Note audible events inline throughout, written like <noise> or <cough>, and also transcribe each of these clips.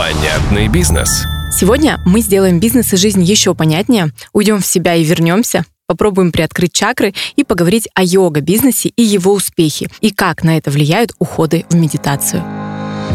Понятный бизнес. Сегодня мы сделаем бизнес и жизнь еще понятнее, уйдем в себя и вернемся, попробуем приоткрыть чакры и поговорить о йога-бизнесе и его успехе, и как на это влияют уходы в медитацию.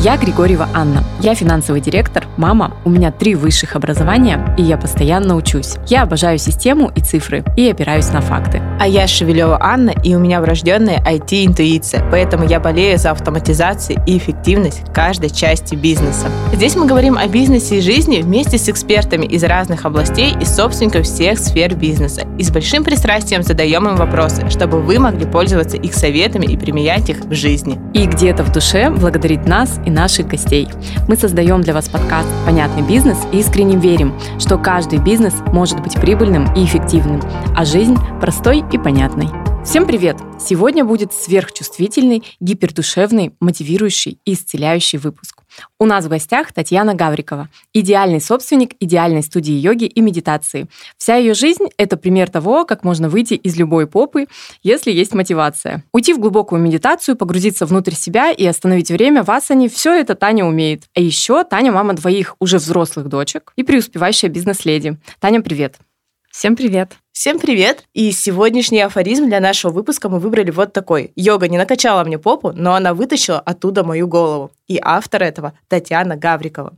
Я Григорьева Анна. Я финансовый директор, мама. У меня три высших образования, и я постоянно учусь. Я обожаю систему и цифры, и опираюсь на факты. А я Шевелева Анна, и у меня врожденная IT-интуиция, поэтому я болею за автоматизацию и эффективность каждой части бизнеса. Здесь мы говорим о бизнесе и жизни вместе с экспертами из разных областей и собственников всех сфер бизнеса. И с большим пристрастием задаем им вопросы, чтобы вы могли пользоваться их советами и применять их в жизни. И где-то в душе благодарить нас и наших гостей. Мы создаем для вас подкаст «Понятный бизнес» и искренне верим, что каждый бизнес может быть прибыльным и эффективным, а жизнь простой и понятной. Всем привет! Сегодня будет сверхчувствительный, гипердушевный, мотивирующий и исцеляющий выпуск. У нас в гостях Татьяна Гаврикова, идеальный собственник идеальной студии йоги и медитации. Вся ее жизнь – это пример того, как можно выйти из любой попы, если есть мотивация. Уйти в глубокую медитацию, погрузиться внутрь себя и остановить время в асане – все это Таня умеет. А еще Таня – мама двоих уже взрослых дочек и преуспевающая бизнес-леди. Таня, привет! Всем привет! Всем привет! И сегодняшний афоризм для нашего выпуска мы выбрали вот такой. Йога не накачала мне попу, но она вытащила оттуда мою голову. И автор этого Татьяна Гаврикова.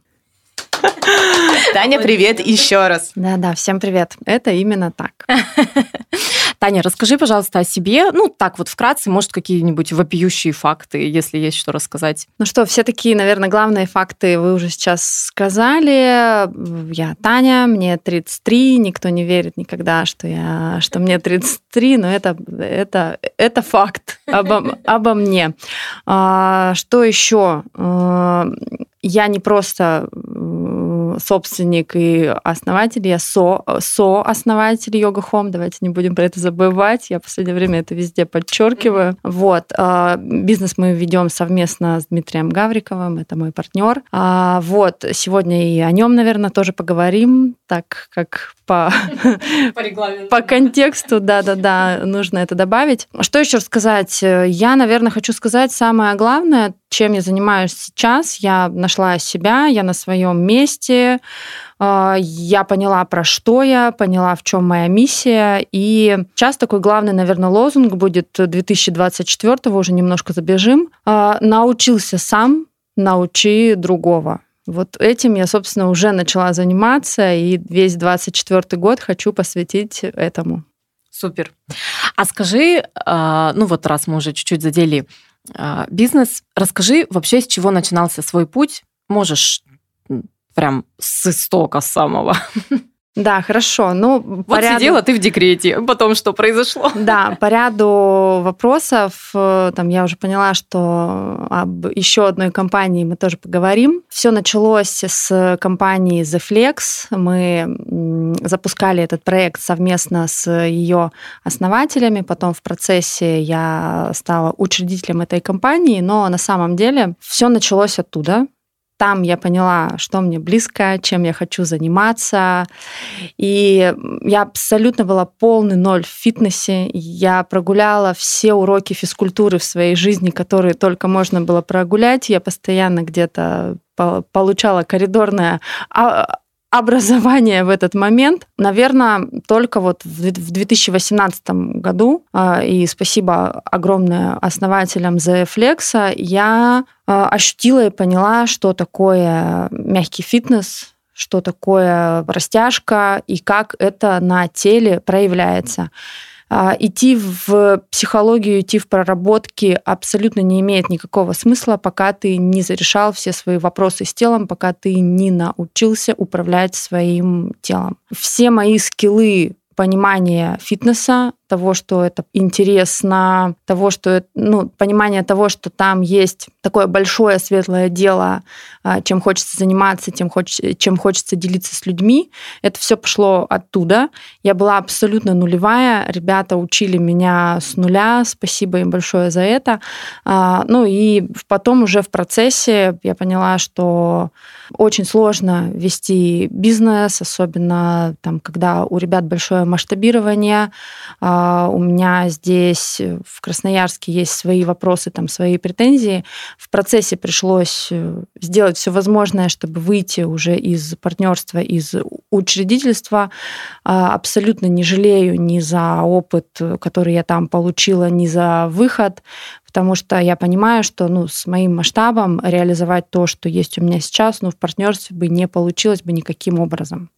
<laughs> Таня, привет еще раз. Да-да, всем привет. Это именно так. <laughs> Таня, расскажи, пожалуйста, о себе. Ну, так вот вкратце, может, какие-нибудь вопиющие факты, если есть что рассказать. Ну что, все такие, наверное, главные факты вы уже сейчас сказали. Я Таня, мне 33, никто не верит никогда, что, я, что мне 33, но это, это, это факт обо, <laughs> обо мне. А, что еще? А, я не просто собственник и основатель, я со, сооснователь Йога Хом, давайте не будем про это забывать, я в последнее время это везде подчеркиваю. Вот, а, бизнес мы ведем совместно с Дмитрием Гавриковым, это мой партнер. А, вот, сегодня и о нем, наверное, тоже поговорим, так как по, <laughs> по, по контексту, да-да-да, нужно это добавить. Что еще сказать? Я, наверное, хочу сказать самое главное, чем я занимаюсь сейчас. Я нашла себя, я на своем месте, а, я поняла, про что я, поняла, в чем моя миссия. И сейчас такой главный, наверное, лозунг будет 2024, уже немножко забежим. А, научился сам, научи другого. Вот этим я, собственно, уже начала заниматься, и весь 24 год хочу посвятить этому. Супер. А скажи, а, ну вот раз мы уже чуть-чуть задели бизнес, расскажи вообще, с чего начинался свой путь. Можешь прям с истока самого. Да, хорошо. Ну, вот по ряду... сидела ты в декрете, потом что произошло? Да, по ряду вопросов, э, там я уже поняла, что об еще одной компании мы тоже поговорим. Все началось с компании The Flex. Мы запускали этот проект совместно с ее основателями. Потом в процессе я стала учредителем этой компании, но на самом деле все началось оттуда. Там я поняла, что мне близко, чем я хочу заниматься. И я абсолютно была полный ноль в фитнесе. Я прогуляла все уроки физкультуры в своей жизни, которые только можно было прогулять. Я постоянно где-то получала коридорное а, образование в этот момент, наверное, только вот в 2018 году, а, и спасибо огромное основателям The Flex, я а, ощутила и поняла, что такое мягкий фитнес, что такое растяжка и как это на теле проявляется. А, идти в психологию, идти в проработки абсолютно не имеет никакого смысла, пока ты не зарешал все свои вопросы с телом, пока ты не научился управлять своим телом. Все мои скиллы понимания фитнеса, того, что это интересно, того, что ну, понимание того, что там есть такое большое светлое дело, а, чем хочется заниматься, тем хоч, чем хочется делиться с людьми. Это все пошло оттуда. Я была абсолютно нулевая. Ребята учили меня с нуля. Спасибо им большое за это. А, ну и потом уже в процессе я поняла, что очень сложно вести бизнес, особенно там, когда у ребят большое масштабирования. А, у меня здесь в Красноярске есть свои вопросы, там свои претензии. В процессе пришлось э, сделать все возможное, чтобы выйти уже из партнерства, из учредительства. А, абсолютно не жалею ни за опыт, который я там получила, ни за выход, потому что я понимаю, что ну, с моим масштабом реализовать то, что есть у меня сейчас, ну, в партнерстве бы не получилось бы никаким образом.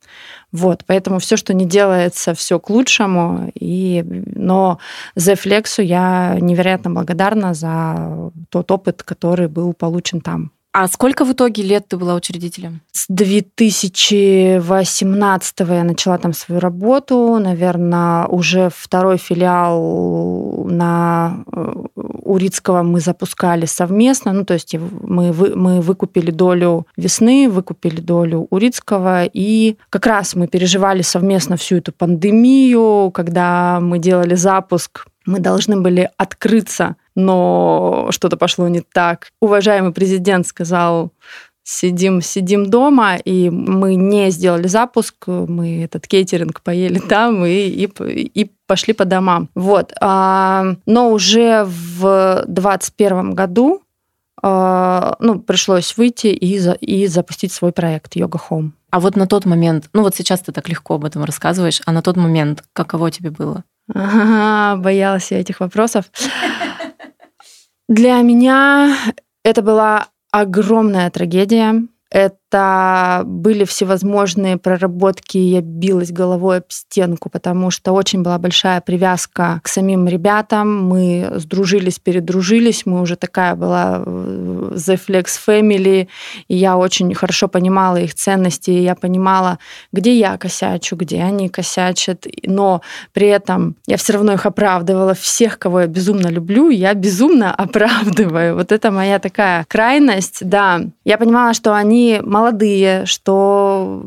Вот, поэтому все, что не делается, все к лучшему. И, но The Flex я невероятно благодарна за тот опыт, который был получен там. А сколько в итоге лет ты была учредителем? С 2018 я начала там свою работу. Наверное, уже второй филиал на э, Урицкого мы запускали совместно. Ну, то есть мы, вы, мы выкупили долю весны, выкупили долю Урицкого. И как раз мы переживали совместно всю эту пандемию, когда мы делали запуск мы должны были открыться, но что-то пошло не так. Уважаемый президент сказал, сидим, сидим дома, и мы не сделали запуск, мы этот кейтеринг поели там и, и, и пошли по домам. Вот. А, но уже в 2021 году а, ну, пришлось выйти и, за, и запустить свой проект Йога Home. А вот на тот момент, ну вот сейчас ты так легко об этом рассказываешь, а на тот момент каково тебе было? Ага, боялась я этих вопросов. Для меня это была огромная трагедия. Это были всевозможные проработки, я билась головой об стенку, потому что очень была большая привязка к самим ребятам. Мы сдружились, передружились, мы уже такая была э, The Flex Family, и я очень хорошо понимала их ценности, и я понимала, где я косячу, где они косячат, но при этом я все равно их оправдывала. Всех, кого я безумно люблю, я безумно <laughs> оправдываю. Вот это моя такая крайность, да. Я понимала, что они молодые, что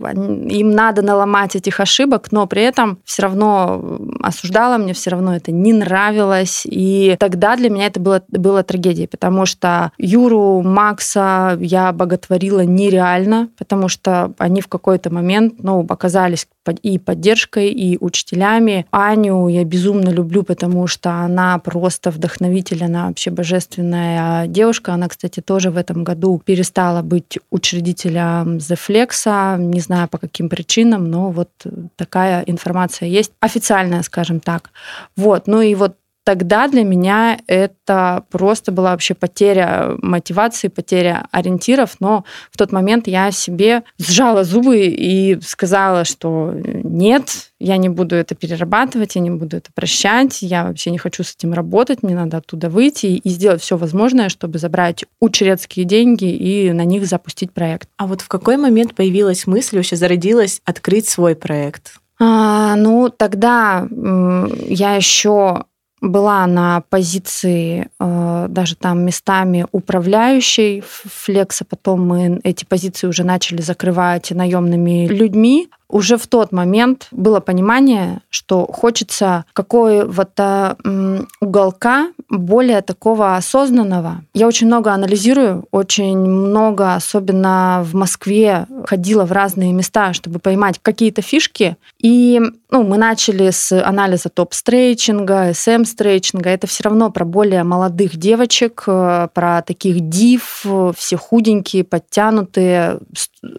им надо наломать этих ошибок, но при этом все равно осуждала, мне все равно это не нравилось. И тогда для меня это было, было трагедией, потому что Юру, Макса я боготворила нереально, потому что они в какой-то момент ну, оказались и поддержкой, и учителями. Аню я безумно люблю, потому что она просто вдохновитель, она вообще божественная девушка. Она, кстати, тоже в этом году перестала быть учредителем The Flex. Не знаю по каким причинам, но вот такая информация есть. Официальная, скажем так. Вот. Ну и вот тогда для меня это просто была вообще потеря мотивации, потеря ориентиров, но в тот момент я себе сжала зубы и сказала, что нет, я не буду это перерабатывать, я не буду это прощать, я вообще не хочу с этим работать, мне надо оттуда выйти и сделать все возможное, чтобы забрать учредские деньги и на них запустить проект. А вот в какой момент появилась мысль, вообще зародилась открыть свой проект? А, ну, тогда я еще была на позиции э, даже там местами управляющей флекса, потом мы эти позиции уже начали закрывать наемными людьми уже в тот момент было понимание, что хочется какого-то уголка более такого осознанного. Я очень много анализирую, очень много, особенно в Москве, ходила в разные места, чтобы поймать какие-то фишки. И ну, мы начали с анализа топ-стрейчинга, SM-стрейчинга. Это все равно про более молодых девочек, э, про таких див, все худенькие, подтянутые,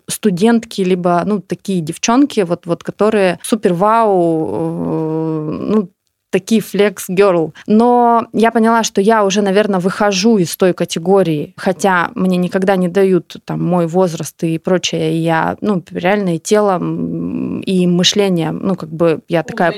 студентки, либо ну, такие девчонки, вот, вот, которые супер-вау, э, ну, такие флекс girl. Но я поняла, что я уже, наверное, выхожу из той категории, хотя мне никогда не дают там мой возраст и прочее. И я, ну, реально и телом, и мышлением, ну, как бы я такая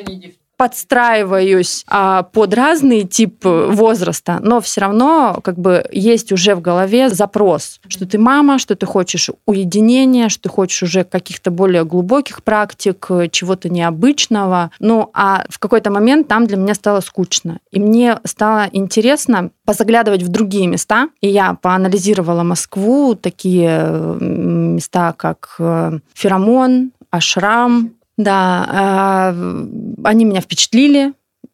подстраиваюсь а, под разный тип возраста, но все равно как бы есть уже в голове запрос, что ты мама, что ты хочешь уединения, что ты хочешь уже каких-то более глубоких практик, чего-то необычного. Ну, а в какой-то момент там для меня стало скучно. И мне стало интересно позаглядывать в другие места. И я поанализировала Москву, такие места, как э, Феромон, Ашрам, да, а, они меня впечатлили.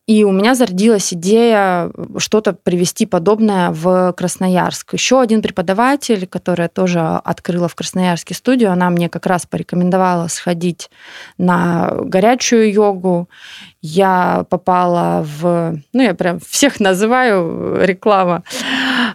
И у меня зародилась идея что-то привести подобное в Красноярск. Еще один преподаватель, которая тоже открыла в Красноярске студию, она мне как раз порекомендовала сходить на горячую йогу я попала в... Ну, я прям всех называю реклама.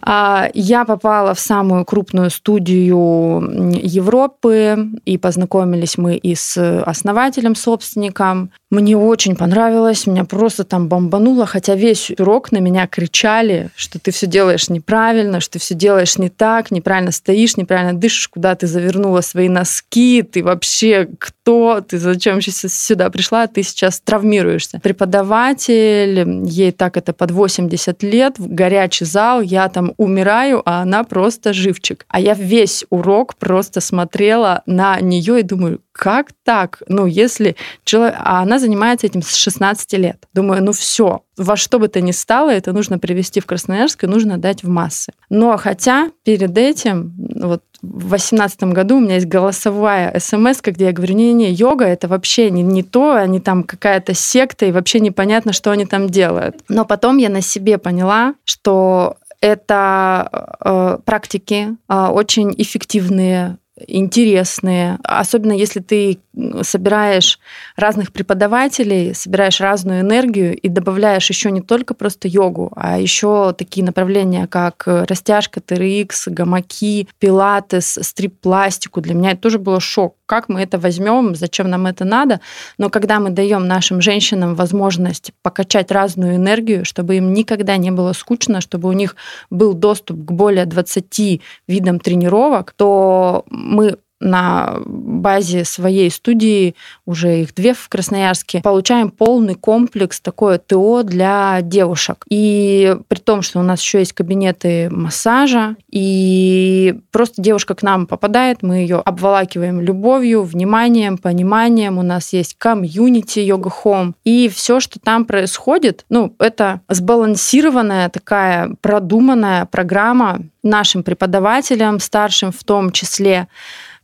А, я попала в самую крупную студию Европы, и познакомились мы и с основателем, собственником. Мне очень понравилось, меня просто там бомбануло, хотя весь урок на меня кричали, что ты все делаешь неправильно, что ты все делаешь не так, неправильно стоишь, неправильно дышишь, куда ты завернула свои носки, ты вообще кто, ты зачем сюда пришла, ты сейчас травмируешься. Преподаватель, ей так это под 80 лет, в горячий зал, я там умираю, а она просто живчик. А я весь урок просто смотрела на нее и думаю, как так? Ну, если человек... А она занимается этим с 16 лет. Думаю, ну все, во что бы то ни стало, это нужно привести в Красноярск и нужно дать в массы. Но хотя перед этим, вот в 2018 году у меня есть голосовая смс, где я говорю, не-не, йога это вообще не, не то, они там какая-то секта, и вообще непонятно, что они там делают. Но потом я на себе поняла, что это э, практики э, очень эффективные, интересные, особенно если ты собираешь разных преподавателей, собираешь разную энергию и добавляешь еще не только просто йогу, а еще такие направления, как растяжка, TRX, гамаки, пилатес, стрип-пластику. Для меня это тоже было шок. Как мы это возьмем, зачем нам это надо? Но когда мы даем нашим женщинам возможность покачать разную энергию, чтобы им никогда не было скучно, чтобы у них был доступ к более 20 видам тренировок, то мы на базе своей студии, уже их две в Красноярске, получаем полный комплекс такое ТО для девушек. И при том, что у нас еще есть кабинеты массажа, и просто девушка к нам попадает, мы ее обволакиваем любовью, вниманием, пониманием, у нас есть комьюнити йога хом, и все, что там происходит, ну, это сбалансированная такая продуманная программа нашим преподавателям, старшим в том числе,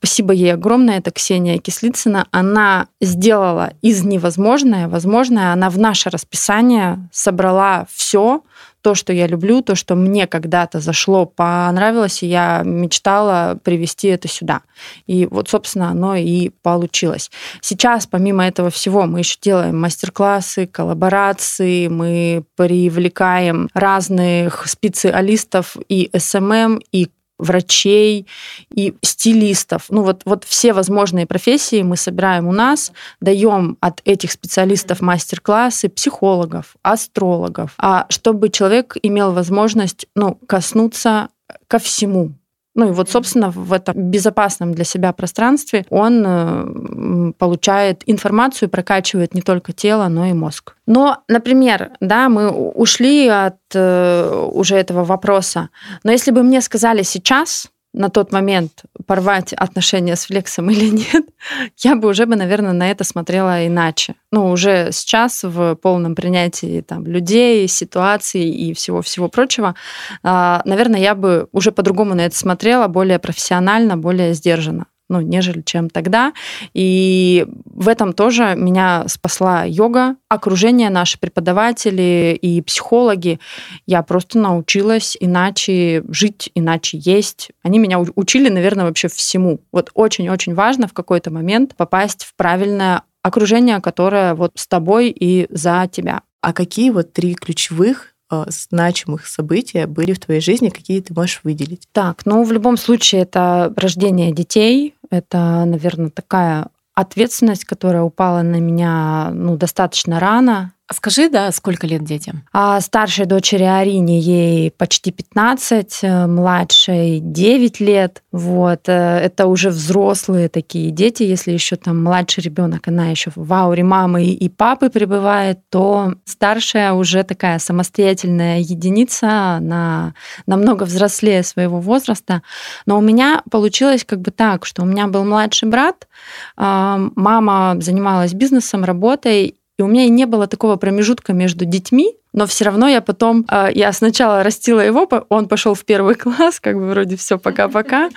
Спасибо ей огромное, это Ксения Кислицына. Она сделала из невозможное возможное. Она в наше расписание собрала все, то, что я люблю, то, что мне когда-то зашло, понравилось, и я мечтала привести это сюда. И вот, собственно, оно и получилось. Сейчас, помимо этого всего, мы еще делаем мастер-классы, коллаборации, мы привлекаем разных специалистов и SMM, и врачей и стилистов. Ну вот, вот все возможные профессии мы собираем у нас, даем от этих специалистов мастер-классы, психологов, астрологов, а чтобы человек имел возможность ну, коснуться ко всему, ну и вот, собственно, в этом безопасном для себя пространстве он э, получает информацию, прокачивает не только тело, но и мозг. Но, например, да, мы ушли от э, уже этого вопроса, но если бы мне сказали сейчас, на тот момент порвать отношения с Флексом или нет, <laughs> я бы уже бы, наверное, на это смотрела иначе. Ну, уже сейчас в полном принятии там, людей, ситуаций и всего-всего прочего, а, наверное, я бы уже по-другому на это смотрела, более профессионально, более сдержанно ну, нежели чем тогда. И в этом тоже меня спасла йога, окружение, наши преподаватели и психологи. Я просто научилась иначе жить, иначе есть. Они меня учили, наверное, вообще всему. Вот очень-очень важно в какой-то момент попасть в правильное окружение, которое вот с тобой и за тебя. А какие вот три ключевых э, значимых события были в твоей жизни, какие ты можешь выделить? Так, ну в любом случае это рождение детей, это, наверное, такая ответственность, которая упала на меня ну, достаточно рано. А скажи, да, сколько лет детям? А старшей дочери Арине ей почти 15, э, младшей 9 лет. Вот. Э, это уже взрослые такие дети. Если еще там младший ребенок, она еще в ауре мамы и папы пребывает, то старшая уже такая самостоятельная единица, она намного взрослее своего возраста. Но у меня получилось как бы так, что у меня был младший брат, мама занималась бизнесом, работой, и у меня не было такого промежутка между детьми, но все равно я потом, э, я сначала растила его, он пошел в первый <laughs> класс, как бы вроде все, пока-пока,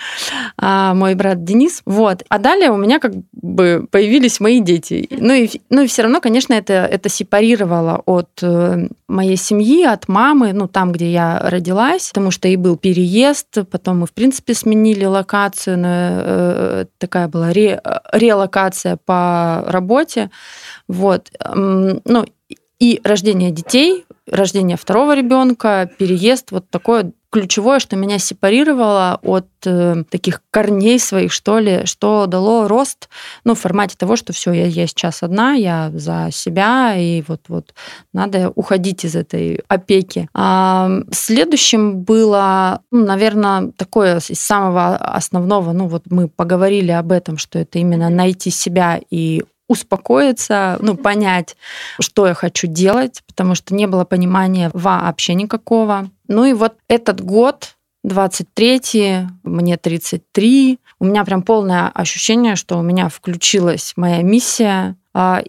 а мой брат Денис, вот. А далее у меня как бы появились мои дети. Ну и, ну и все равно, конечно, это, это сепарировало от э, моей семьи, от мамы, ну там, где я родилась, потому что и был переезд, потом мы, в принципе, сменили локацию, но, э, такая была ре, релокация по работе, вот. Ну, и рождение детей, рождение второго ребенка, переезд, вот такое ключевое, что меня сепарировало от э, таких корней своих, что ли, что дало рост, ну, в формате того, что все, я, я сейчас одна, я за себя, и вот, вот надо уходить из этой опеки. А следующим было, ну, наверное, такое из самого основного, ну, вот мы поговорили об этом, что это именно найти себя и успокоиться, ну, понять, что я хочу делать, потому что не было понимания вообще никакого. Ну и вот этот год, 23, мне 33, у меня прям полное ощущение, что у меня включилась моя миссия,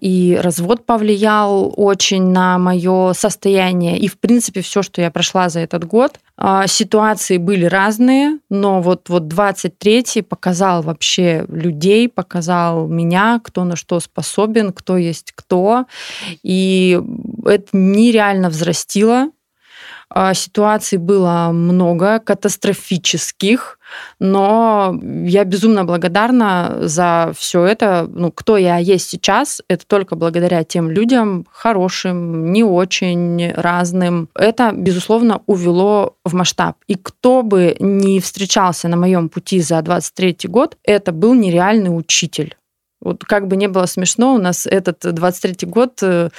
и развод повлиял очень на мое состояние. И, в принципе, все, что я прошла за этот год, а, ситуации были разные, но вот, вот 23-й показал вообще людей, показал меня, кто на что способен, кто есть кто. И это нереально взрастило а, ситуаций было много, катастрофических, но я безумно благодарна за все это. Ну, кто я есть сейчас, это только благодаря тем людям, хорошим, не очень разным. Это, безусловно, увело в масштаб. И кто бы ни встречался на моем пути за 23 год, это был нереальный учитель. Вот как бы не было смешно, у нас этот 23-й год, э,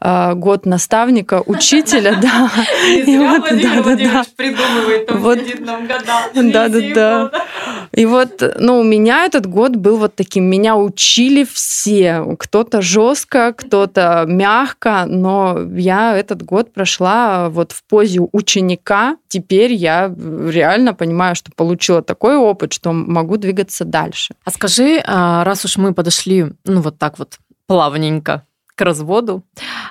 а, год наставника, <laughs> учителя, да. И вот Владимир Владимирович придумывает, он сидит нам года. Да, да, да. <laughs> И вот, ну, у меня этот год был вот таким. Меня учили все. Кто-то жестко, кто-то мягко, но я этот год прошла вот в позе ученика. Теперь я реально понимаю, что получила такой опыт, что могу двигаться дальше. А скажи, а, раз уж мы подошли, ну, вот так вот плавненько к разводу,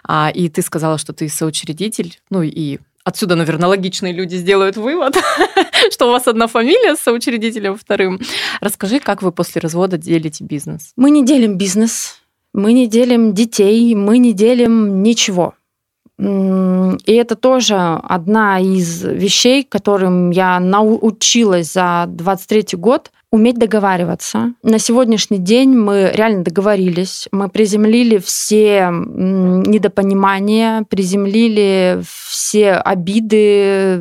а, и ты сказала, что ты соучредитель, ну, и отсюда, наверное, логичные люди сделают вывод, <laughs> что у вас одна фамилия с соучредителем вторым. Расскажи, как вы после развода делите бизнес? Мы не делим бизнес, мы не делим детей, мы не делим ничего. И это тоже одна из вещей, которым я научилась за 23 год уметь договариваться. На сегодняшний день мы реально договорились, мы приземлили все недопонимания, приземлили все обиды,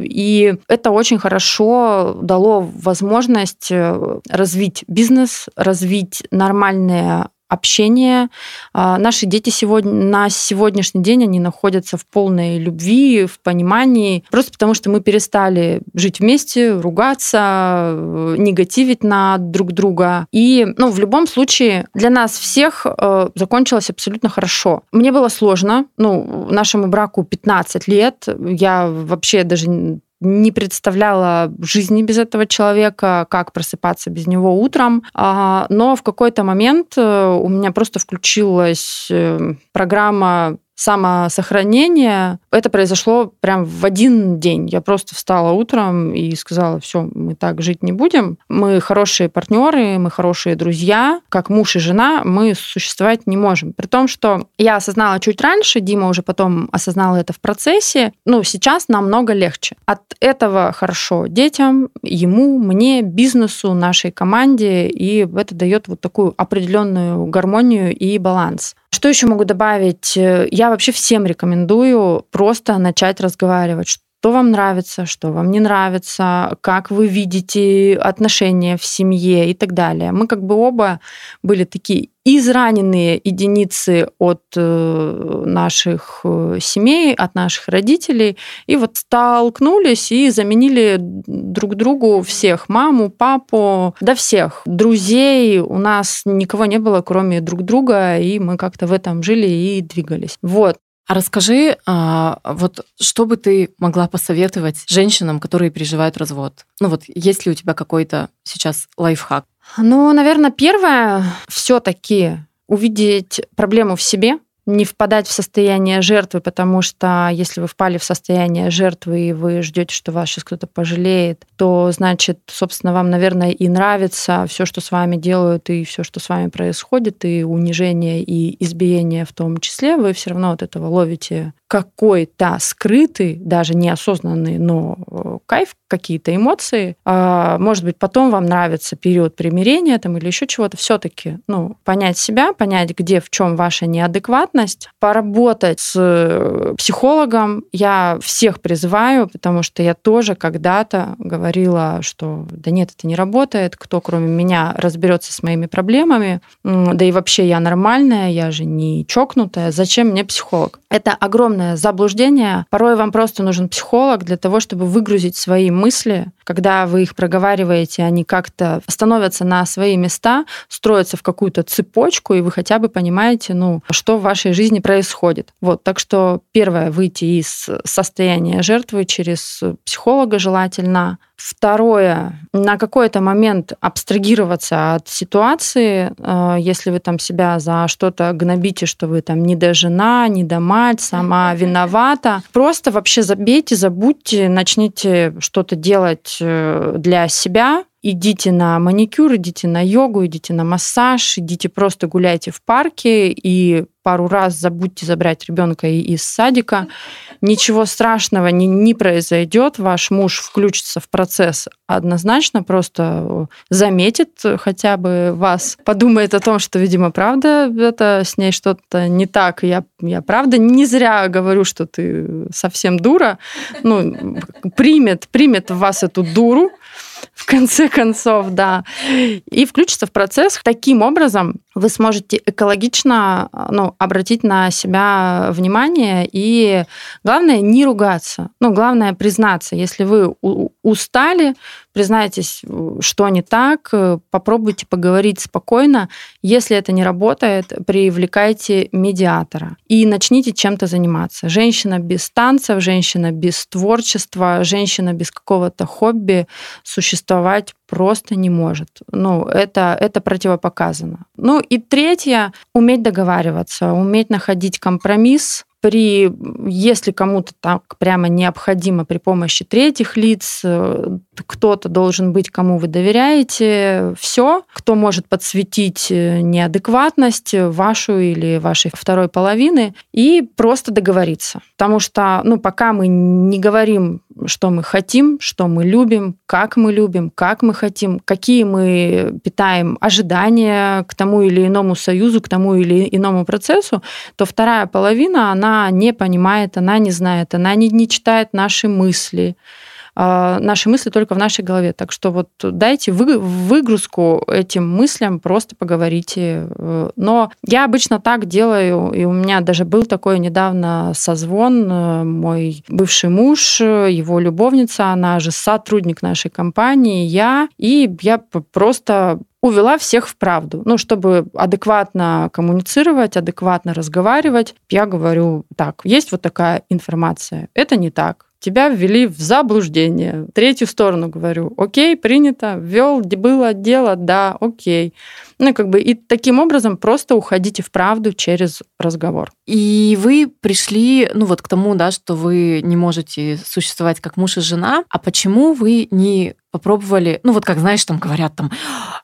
и это очень хорошо дало возможность э, развить бизнес, развить нормальные общение. А, наши дети сегодня, на сегодняшний день они находятся в полной любви, в понимании, просто потому что мы перестали жить вместе, ругаться, э, негативить на друг друга. И ну, в любом случае для нас всех э, закончилось абсолютно хорошо. Мне было сложно, ну, нашему браку 15 лет, я вообще даже не представляла жизни без этого человека, как просыпаться без него утром. А, но в какой-то момент э, у меня просто включилась э, программа самосохранения. Это произошло прям в один день. Я просто встала утром и сказала, все, мы так жить не будем. Мы хорошие партнеры, мы хорошие друзья. Как муж и жена мы существовать не можем. При том, что я осознала чуть раньше, Дима уже потом осознал это в процессе. Ну, сейчас намного легче. От этого хорошо детям, ему, мне, бизнесу, нашей команде. И это дает вот такую определенную гармонию и баланс. Что еще могу добавить? Я вообще всем рекомендую просто начать разговаривать, что вам нравится, что вам не нравится, как вы видите отношения в семье и так далее. Мы как бы оба были такие израненные единицы от э, наших э, семей, от наших родителей, и вот столкнулись и заменили друг другу всех, маму, папу, да всех, друзей. У нас никого не было, кроме друг друга, и мы как-то в этом жили и двигались. Вот. А расскажи, а, вот что бы ты могла посоветовать женщинам, которые переживают развод? Ну вот есть ли у тебя какой-то сейчас лайфхак? Ну, наверное, первое все-таки увидеть проблему в себе, не впадать в состояние жертвы, потому что если вы впали в состояние жертвы и вы ждете, что вас сейчас кто-то пожалеет, то значит, собственно, вам, наверное, и нравится все, что с вами делают, и все, что с вами происходит, и унижение, и избиение в том числе, вы все равно от этого ловите какой-то скрытый, даже неосознанный, но э, кайф, какие-то эмоции. А, может быть, потом вам нравится период примирения там, или еще чего-то. Все-таки ну, понять себя, понять, где, в чем ваша неадекватность, поработать с э, психологом. Я всех призываю, потому что я тоже когда-то говорила, что да нет, это не работает, кто кроме меня разберется с моими проблемами, да и вообще я нормальная, я же не чокнутая, зачем мне психолог? Это огромное огромное заблуждение. Порой вам просто нужен психолог для того, чтобы выгрузить свои мысли. Когда вы их проговариваете, они как-то становятся на свои места, строятся в какую-то цепочку, и вы хотя бы понимаете, ну, что в вашей жизни происходит. Вот, так что первое, выйти из состояния жертвы через психолога желательно, Второе, на какой-то момент абстрагироваться от ситуации, э, если вы там себя за что-то гнобите, что вы там не до жена, не до мать, сама <laughs> виновата. Просто вообще забейте, забудьте, начните что-то делать для себя, идите на маникюр, идите на йогу, идите на массаж, идите просто гуляйте в парке и пару раз забудьте забрать ребенка из садика. Ничего страшного не, не произойдет. Ваш муж включится в процесс однозначно, просто заметит хотя бы вас, подумает о том, что, видимо, правда, это с ней что-то не так. Я, я правда не зря говорю, что ты совсем дура. Ну, примет, примет в вас эту дуру, в конце концов, да, и включится в процесс. Таким образом вы сможете экологично ну, обратить на себя внимание и, главное, не ругаться. Ну, главное, признаться. Если вы устали, признайтесь, что не так, попробуйте поговорить спокойно. Если это не работает, привлекайте медиатора и начните чем-то заниматься. Женщина без танцев, женщина без творчества, женщина без какого-то хобби существовать просто не может. Ну, это, это противопоказано. Ну и третье, уметь договариваться, уметь находить компромисс, при, если кому-то так прямо необходимо при помощи третьих лиц, э, кто-то должен быть, кому вы доверяете, все, кто может подсветить э, неадекватность вашу или вашей второй половины, и просто договориться. Потому что, ну, пока мы не говорим, что мы хотим, что мы любим, как мы любим, как мы хотим, какие мы питаем ожидания к тому или иному союзу, к тому или иному процессу, то вторая половина, она не понимает, она не знает, она не, не читает наши мысли. А, наши мысли только в нашей голове. Так что вот дайте вы, выгрузку этим мыслям, просто поговорите. Но я обычно так делаю, и у меня даже был такой недавно созвон. Мой бывший муж, его любовница, она же сотрудник нашей компании, я, и я просто увела всех в правду. Ну, чтобы адекватно коммуницировать, адекватно разговаривать, я говорю так, есть вот такая информация, это не так. Тебя ввели в заблуждение. Третью сторону говорю, окей, принято, ввел, было дело, да, окей. Ну, как бы и таким образом просто уходите в правду через разговор. И вы пришли, ну, вот к тому, да, что вы не можете существовать как муж и жена. А почему вы не попробовали, ну вот как знаешь, там говорят там,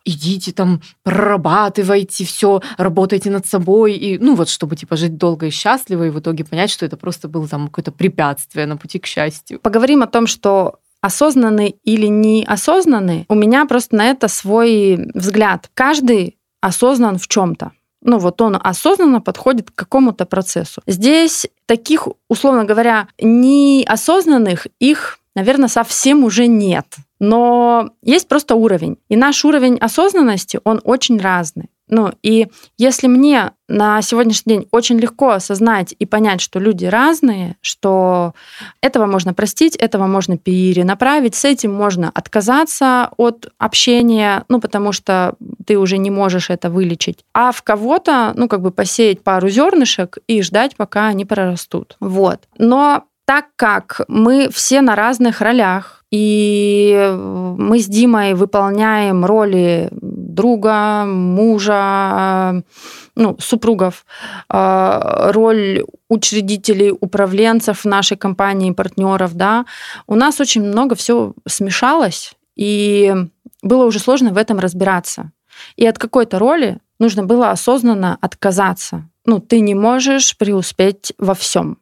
идите там, прорабатывайте все, работайте над собой, и ну вот чтобы типа жить долго и счастливо, и в итоге понять, что это просто было там какое-то препятствие на пути к счастью. Поговорим о том, что осознанный или неосознанный, у меня просто на это свой взгляд. Каждый осознан в чем-то. Ну вот он осознанно подходит к какому-то процессу. Здесь таких, условно говоря, неосознанных их, наверное, совсем уже нет. Но есть просто уровень. И наш уровень осознанности, он очень разный. Ну, и если мне на сегодняшний день очень легко осознать и понять, что люди разные, что этого можно простить, этого можно перенаправить, с этим можно отказаться от общения, ну, потому что ты уже не можешь это вылечить. А в кого-то, ну, как бы посеять пару зернышек и ждать, пока они прорастут. Вот. Но так как мы все на разных ролях, и мы с Димой выполняем роли друга, мужа, ну, супругов, роль учредителей, управленцев нашей компании, партнеров, да, у нас очень много все смешалось, и было уже сложно в этом разбираться. И от какой-то роли нужно было осознанно отказаться. Ну, ты не можешь преуспеть во всем.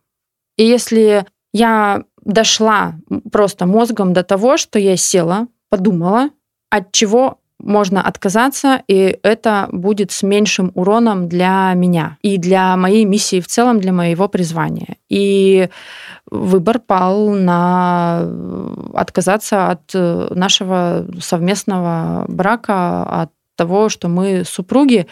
И если я дошла просто мозгом до того, что я села, подумала, от чего можно отказаться, и это будет с меньшим уроном для меня и для моей миссии в целом, для моего призвания. И выбор пал на отказаться от нашего совместного брака, от того, что мы супруги.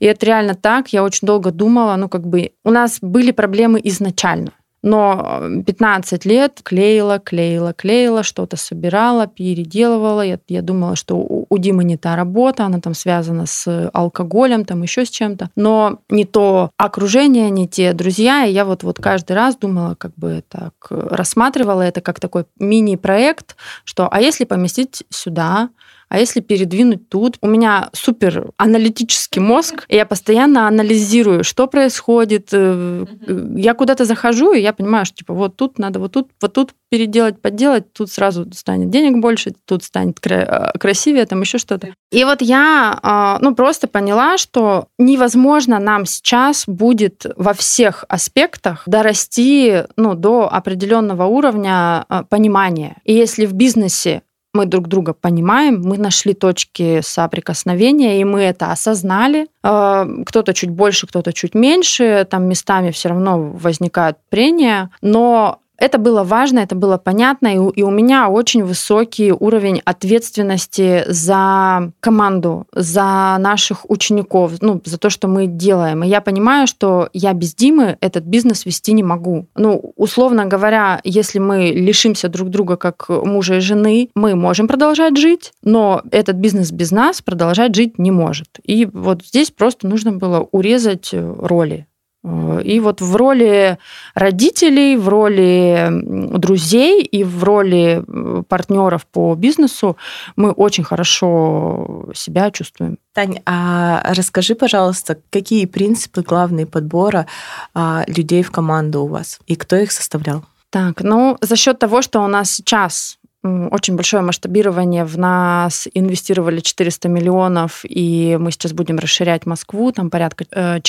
И это реально так. Я очень долго думала, ну как бы у нас были проблемы изначально. Но 15 лет клеила, клеила, клеила, что-то собирала, переделывала. Я, я думала, что у, у Димы не та работа, она там связана с алкоголем, там еще с чем-то. Но не то окружение, не те друзья. И я вот, вот каждый раз думала, как бы так, рассматривала это как такой мини-проект, что а если поместить сюда, а если передвинуть тут? У меня супер аналитический мозг, и я постоянно анализирую, что происходит. Э, я куда-то захожу, и я понимаю, что типа вот тут надо вот тут, вот тут переделать, подделать, тут сразу станет денег больше, тут станет кра- красивее, там еще что-то. И вот я ну, просто поняла, что невозможно нам сейчас будет во всех аспектах дорасти ну, до определенного уровня понимания. И если в бизнесе мы друг друга понимаем, мы нашли точки соприкосновения, и мы это осознали. А, кто-то чуть больше, кто-то чуть меньше, там местами все равно возникают прения, но это было важно, это было понятно, и и у меня очень высокий уровень ответственности за команду, за наших учеников, ну, за то, что мы делаем. И я понимаю, что я без Димы этот бизнес вести не могу. Ну, условно говоря, если мы лишимся друг друга как мужа и жены, мы можем продолжать жить, но этот бизнес без нас продолжать жить не может. И вот здесь просто нужно было урезать роли. Э, и вот в роли родителей, в роли друзей и в роли э, партнеров по бизнесу мы очень хорошо себя чувствуем. Тань, а расскажи, пожалуйста, какие принципы главные подбора а, людей в команду у вас и кто их составлял? Так, ну, за счет того, что у нас сейчас очень большое масштабирование. В нас инвестировали 400 миллионов, и мы сейчас будем расширять Москву. Там порядка 4-6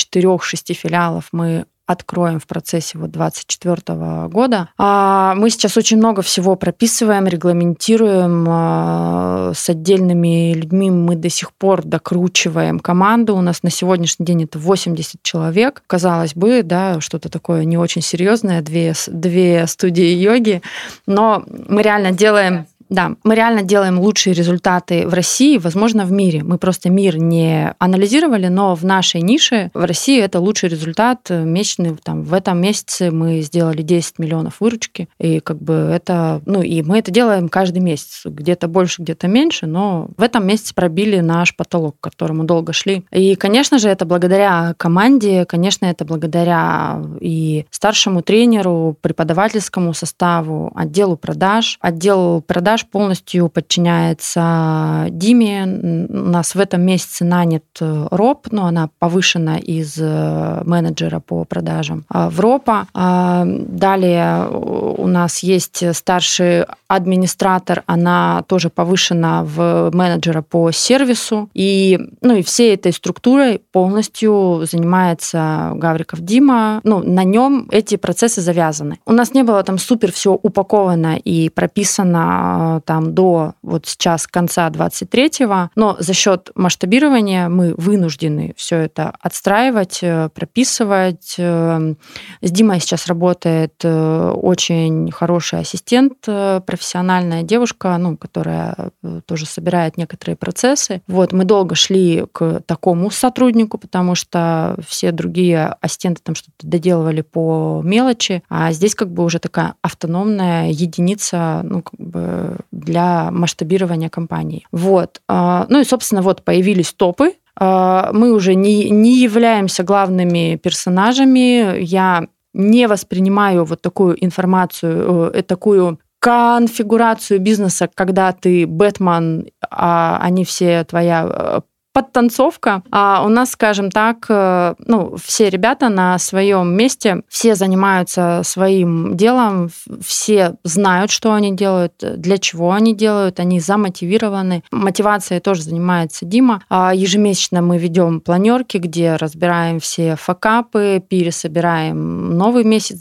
э, филиалов мы откроем в процессе вот 2024 года. А мы сейчас очень много всего прописываем, регламентируем а, с отдельными людьми. Мы до сих пор докручиваем команду. У нас на сегодняшний день это 80 человек. Казалось бы, да, что-то такое не очень серьезное, две, две студии йоги, но мы реально делаем да, мы реально делаем лучшие результаты в России, возможно, в мире. Мы просто мир не анализировали, но в нашей нише в России это лучший результат месячный. Там, в этом месяце мы сделали 10 миллионов выручки, и как бы это, ну и мы это делаем каждый месяц, где-то больше, где-то меньше, но в этом месяце пробили наш потолок, к которому долго шли. И, конечно же, это благодаря команде, конечно, это благодаря и старшему тренеру, преподавательскому составу, отделу продаж. Отдел продаж продаж полностью подчиняется Диме. У нас в этом месяце нанят э, Роб, но она повышена из э, менеджера по продажам а, в РОПа. А, далее у нас есть старший администратор, она тоже повышена в менеджера по сервису. И, ну, и всей этой структурой полностью занимается Гавриков Дима. Ну, на нем эти процессы завязаны. У нас не было там супер все упаковано и прописано там до вот сейчас конца 23-го, но за счет масштабирования мы вынуждены все это отстраивать, э, прописывать. Э, с Димой сейчас работает э, очень хороший ассистент, профессиональная девушка, ну, которая тоже собирает некоторые процессы. Вот мы долго шли к такому сотруднику, потому что все другие ассистенты там что-то доделывали по мелочи, а здесь как бы уже такая автономная единица, ну, как бы для масштабирования компании. Вот. А, ну и, собственно, вот появились топы. А, мы уже не, не являемся главными персонажами. Я не воспринимаю вот такую информацию, э, такую конфигурацию бизнеса, когда ты Бэтмен, а они все твоя э, подтанцовка. А у нас, скажем так, э, ну, все ребята на своем месте, все занимаются своим делом, все знают, что они делают, для чего они делают, они замотивированы. Мотивацией тоже занимается Дима. А ежемесячно мы ведем планерки, где разбираем все факапы, пересобираем новый месяц,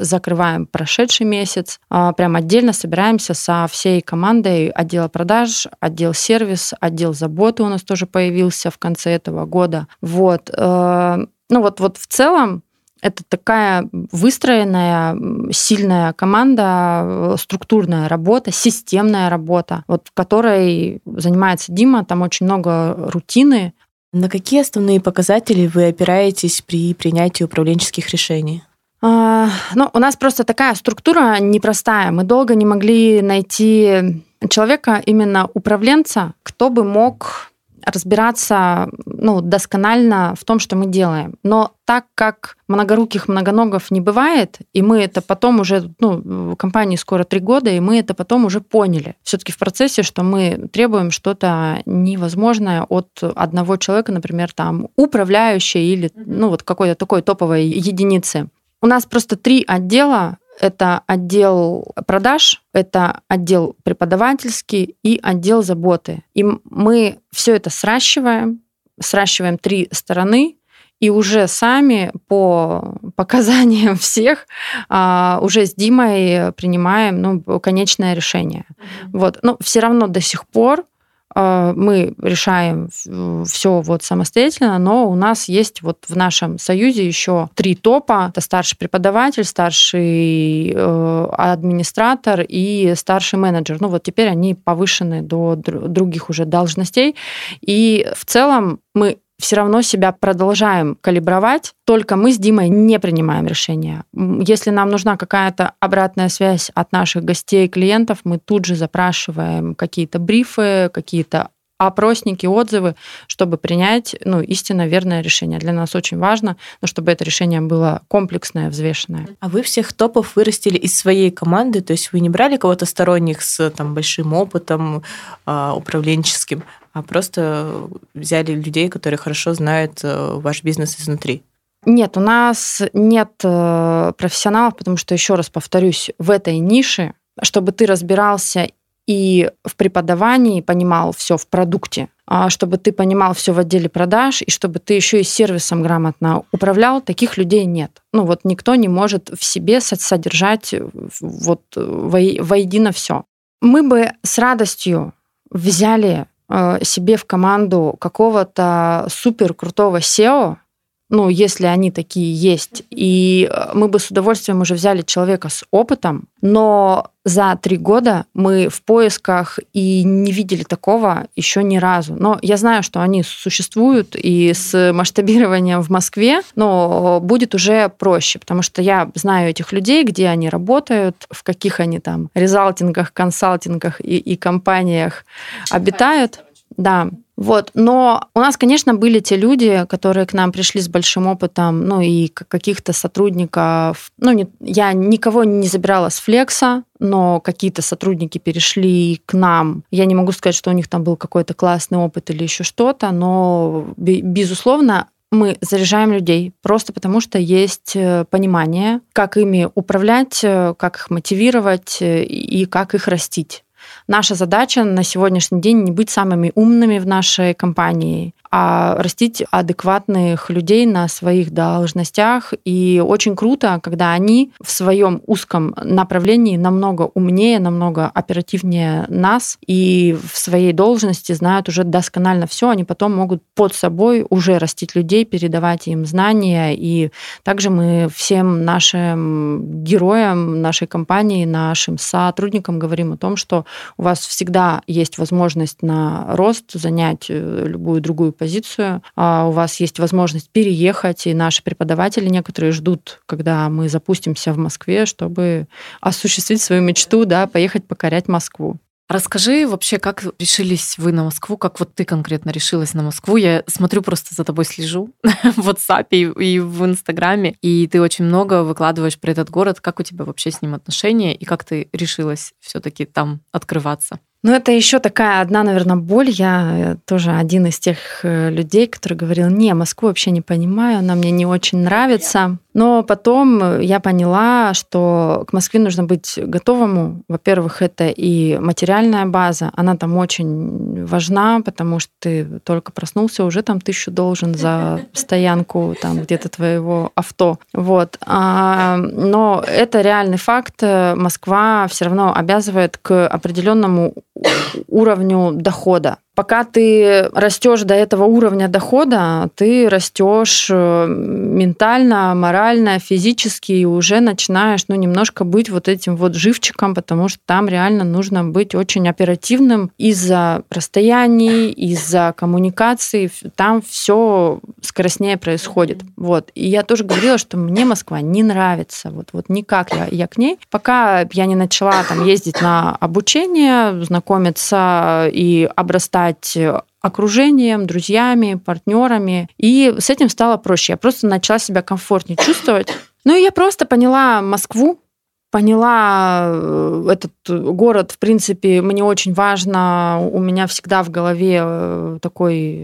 закрываем прошедший месяц. А прям отдельно собираемся со всей командой отдела продаж, отдел сервис, отдел заботы у нас тоже появился появился в конце этого года. Вот. Э, ну вот, вот в целом это такая выстроенная, сильная команда, э, структурная работа, системная работа, вот которой занимается Дима. Там очень много рутины. На какие основные показатели вы опираетесь при принятии управленческих решений? А, ну, у нас просто такая структура непростая. Мы долго не могли найти человека, именно управленца, кто бы мог разбираться ну, досконально в том, что мы делаем. Но так как многоруких многоногов не бывает, и мы это потом уже, ну, в компании скоро три года, и мы это потом уже поняли. Все-таки в процессе, что мы требуем что-то невозможное от одного человека, например, там, управляющей или, ну, вот какой-то такой топовой единицы. У нас просто три отдела это отдел продаж, это отдел преподавательский и отдел заботы. И мы все это сращиваем, сращиваем три стороны, и уже сами по <laughs> показаниям всех а, уже с Димой принимаем ну, конечное решение. Mm-hmm. Вот. Но все равно до сих пор мы решаем все вот самостоятельно, но у нас есть вот в нашем союзе еще три топа. Это старший преподаватель, старший э, администратор и старший менеджер. Ну вот теперь они повышены до других уже должностей. И в целом мы все равно себя продолжаем калибровать, только мы с Димой не принимаем решения. Если нам нужна какая-то обратная связь от наших гостей и клиентов, мы тут же запрашиваем какие-то брифы, какие-то опросники, отзывы, чтобы принять ну, истинно верное решение. Для нас очень важно, но чтобы это решение было комплексное, взвешенное. А вы всех топов вырастили из своей команды, то есть вы не брали кого-то сторонних с там, большим опытом э, управленческим, а просто взяли людей, которые хорошо знают э, ваш бизнес изнутри? Нет, у нас нет э, профессионалов, потому что, еще раз повторюсь, в этой нише, чтобы ты разбирался и в преподавании понимал все в продукте, а чтобы ты понимал все в отделе продаж, и чтобы ты еще и сервисом грамотно управлял, таких людей нет. Ну вот никто не может в себе содержать вот воедино все. Мы бы с радостью взяли Э, себе в команду какого-то супер крутого SEO, ну, если они такие есть. И э, мы бы с удовольствием уже взяли человека с опытом, но за три года мы в поисках и не видели такого еще ни разу. Но я знаю, что они существуют и с масштабированием в Москве, но будет уже проще, потому что я знаю этих людей, где они работают, в каких они там резалтингах, консалтингах и, и компаниях обитают. Да, вот. Но у нас, конечно, были те люди, которые к нам пришли с большим опытом, ну и каких-то сотрудников. Ну, не, я никого не забирала с флекса, но какие-то сотрудники перешли к нам. Я не могу сказать, что у них там был какой-то классный опыт или еще что-то, но, безусловно, мы заряжаем людей просто потому, что есть э, понимание, как ими управлять, э, как их мотивировать э, и как их растить. Наша задача на сегодняшний день не быть самыми умными в нашей компании, а растить адекватных людей на своих должностях. И очень круто, когда они в своем узком направлении намного умнее, намного оперативнее нас и в своей должности знают уже досконально все, они потом могут под собой уже растить людей, передавать им знания. И также мы всем нашим героям нашей компании, нашим сотрудникам говорим о том, что у вас всегда есть возможность на рост, занять э, любую другую позицию, а у вас есть возможность переехать, и наши преподаватели некоторые ждут, когда мы запустимся в Москве, чтобы осуществить свою мечту, да, поехать покорять Москву. Расскажи вообще, как решились вы на Москву, как вот ты конкретно решилась на Москву. Я смотрю, просто за тобой слежу <laughs> в WhatsApp и в Инстаграме, и ты очень много выкладываешь про этот город. Как у тебя вообще с ним отношения, и как ты решилась все таки там открываться? Ну, это еще такая одна, наверное, боль. Я э, тоже один из тех э, людей, который говорил, не, Москву вообще не понимаю, она мне не очень нравится. Но потом я поняла, что к Москве нужно быть готовому. Во-первых, это и материальная база, она там очень важна, потому что ты только проснулся, уже там тысячу должен за стоянку там где-то твоего авто. Вот. А, но это реальный факт. Москва все равно обязывает к определенному уровню дохода пока ты растешь до этого уровня дохода, ты растешь э, ментально, морально, физически и уже начинаешь ну, немножко быть вот этим вот живчиком, потому что там реально нужно быть очень оперативным из-за расстояний, из-за коммуникаций. Там все скоростнее происходит. Вот. И я тоже говорила, что мне Москва не нравится. Вот, вот никак я, я к ней. Пока я не начала там ездить на обучение, знакомиться и обрастать э, окружением, друзьями, партнерами. И с этим стало проще. Я просто начала себя комфортнее чувствовать. Ну и я просто поняла Москву, поняла э, этот город, в принципе, мне очень важно. У меня всегда в голове э, такой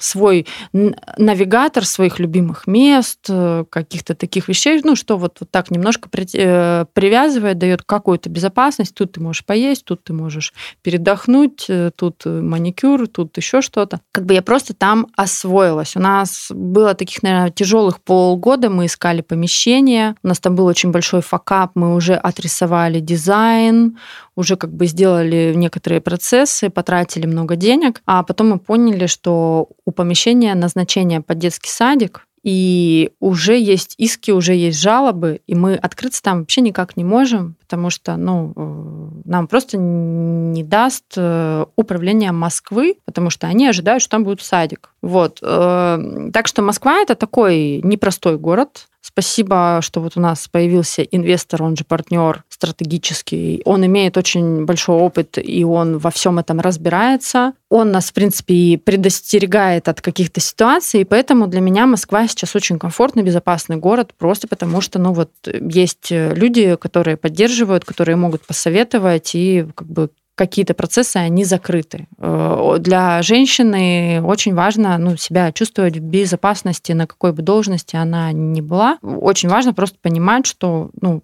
свой навигатор своих любимых мест, э, каких-то таких вещей, ну, что вот, вот так немножко э, привязывает, дает какую-то безопасность. Тут ты можешь поесть, тут ты можешь передохнуть, э, тут маникюр, тут еще что-то. Как бы я просто там освоилась. У нас было таких, наверное, тяжелых полгода, мы искали помещение, у нас там был очень большой факап, мы уже отрисовали дизайн, уже как бы сделали некоторые процессы, потратили много денег, а потом мы поняли, что у помещения назначение под детский садик, и уже есть иски, уже есть жалобы, и мы открыться там вообще никак не можем, потому что ну, э, нам просто не даст э, управление Москвы, потому что они ожидают, что там будет садик. Вот. Э, так что Москва это такой непростой город, Спасибо, что вот у нас появился инвестор, он же партнер стратегический. Он имеет очень большой опыт, и он во всем этом разбирается. Он нас, в принципе, и предостерегает от каких-то ситуаций, и поэтому для меня Москва сейчас очень комфортный, безопасный город, просто потому что, ну вот, есть люди, которые поддерживают, которые могут посоветовать и как бы какие-то процессы, они закрыты. Э, для женщины очень важно ну, себя чувствовать в безопасности, на какой бы должности она ни была. Очень важно просто понимать, что ну,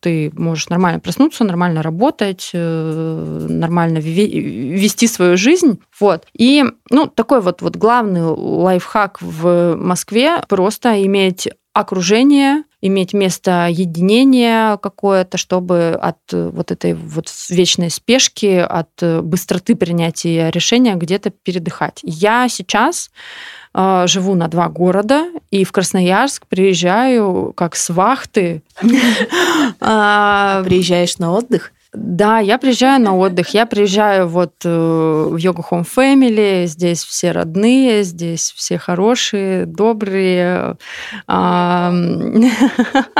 ты можешь нормально проснуться, нормально работать, э, нормально вести свою жизнь. Вот. И ну, такой вот, вот главный лайфхак в Москве просто иметь окружение, иметь место единения какое-то, чтобы от э, вот этой вот вечной спешки, от э, быстроты принятия решения где-то передыхать. Я сейчас э, живу на два города, и в Красноярск приезжаю как с вахты. <laughs> А, приезжаешь на отдых? Да, я приезжаю на отдых. Я приезжаю вот э, в Йога Home Family. Здесь все родные, здесь все хорошие, добрые. <laughs>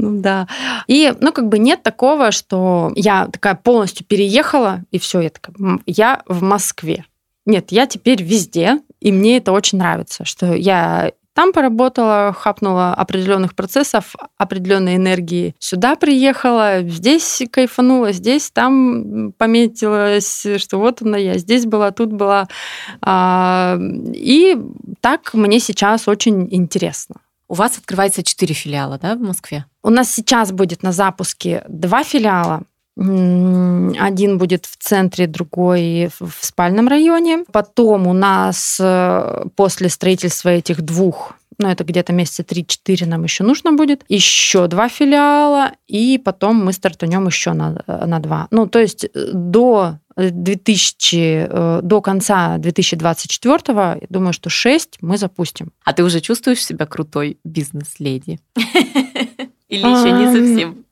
Ну да. И, ну, как бы нет такого, что я такая полностью переехала, и все, я такая, я в Москве. Нет, я теперь везде, и мне это очень нравится, что я там поработала, хапнула определенных процессов, определенной энергии. Сюда приехала, здесь кайфанула, здесь там пометилась, что вот она я, здесь была, тут была. А, и так мне сейчас очень интересно. У вас открывается четыре филиала, да, в Москве? У нас сейчас будет на запуске два филиала. Один будет в центре, другой в спальном районе. Потом у нас э, после строительства этих двух ну, это где-то месяца 3-4 нам еще нужно будет, еще два филиала, и потом мы стартанем еще на, на два. Ну, то есть э, до 2000, э, до конца 2024, я думаю, что 6 мы запустим. А ты уже чувствуешь себя крутой бизнес-леди? <laughs> Или еще не совсем?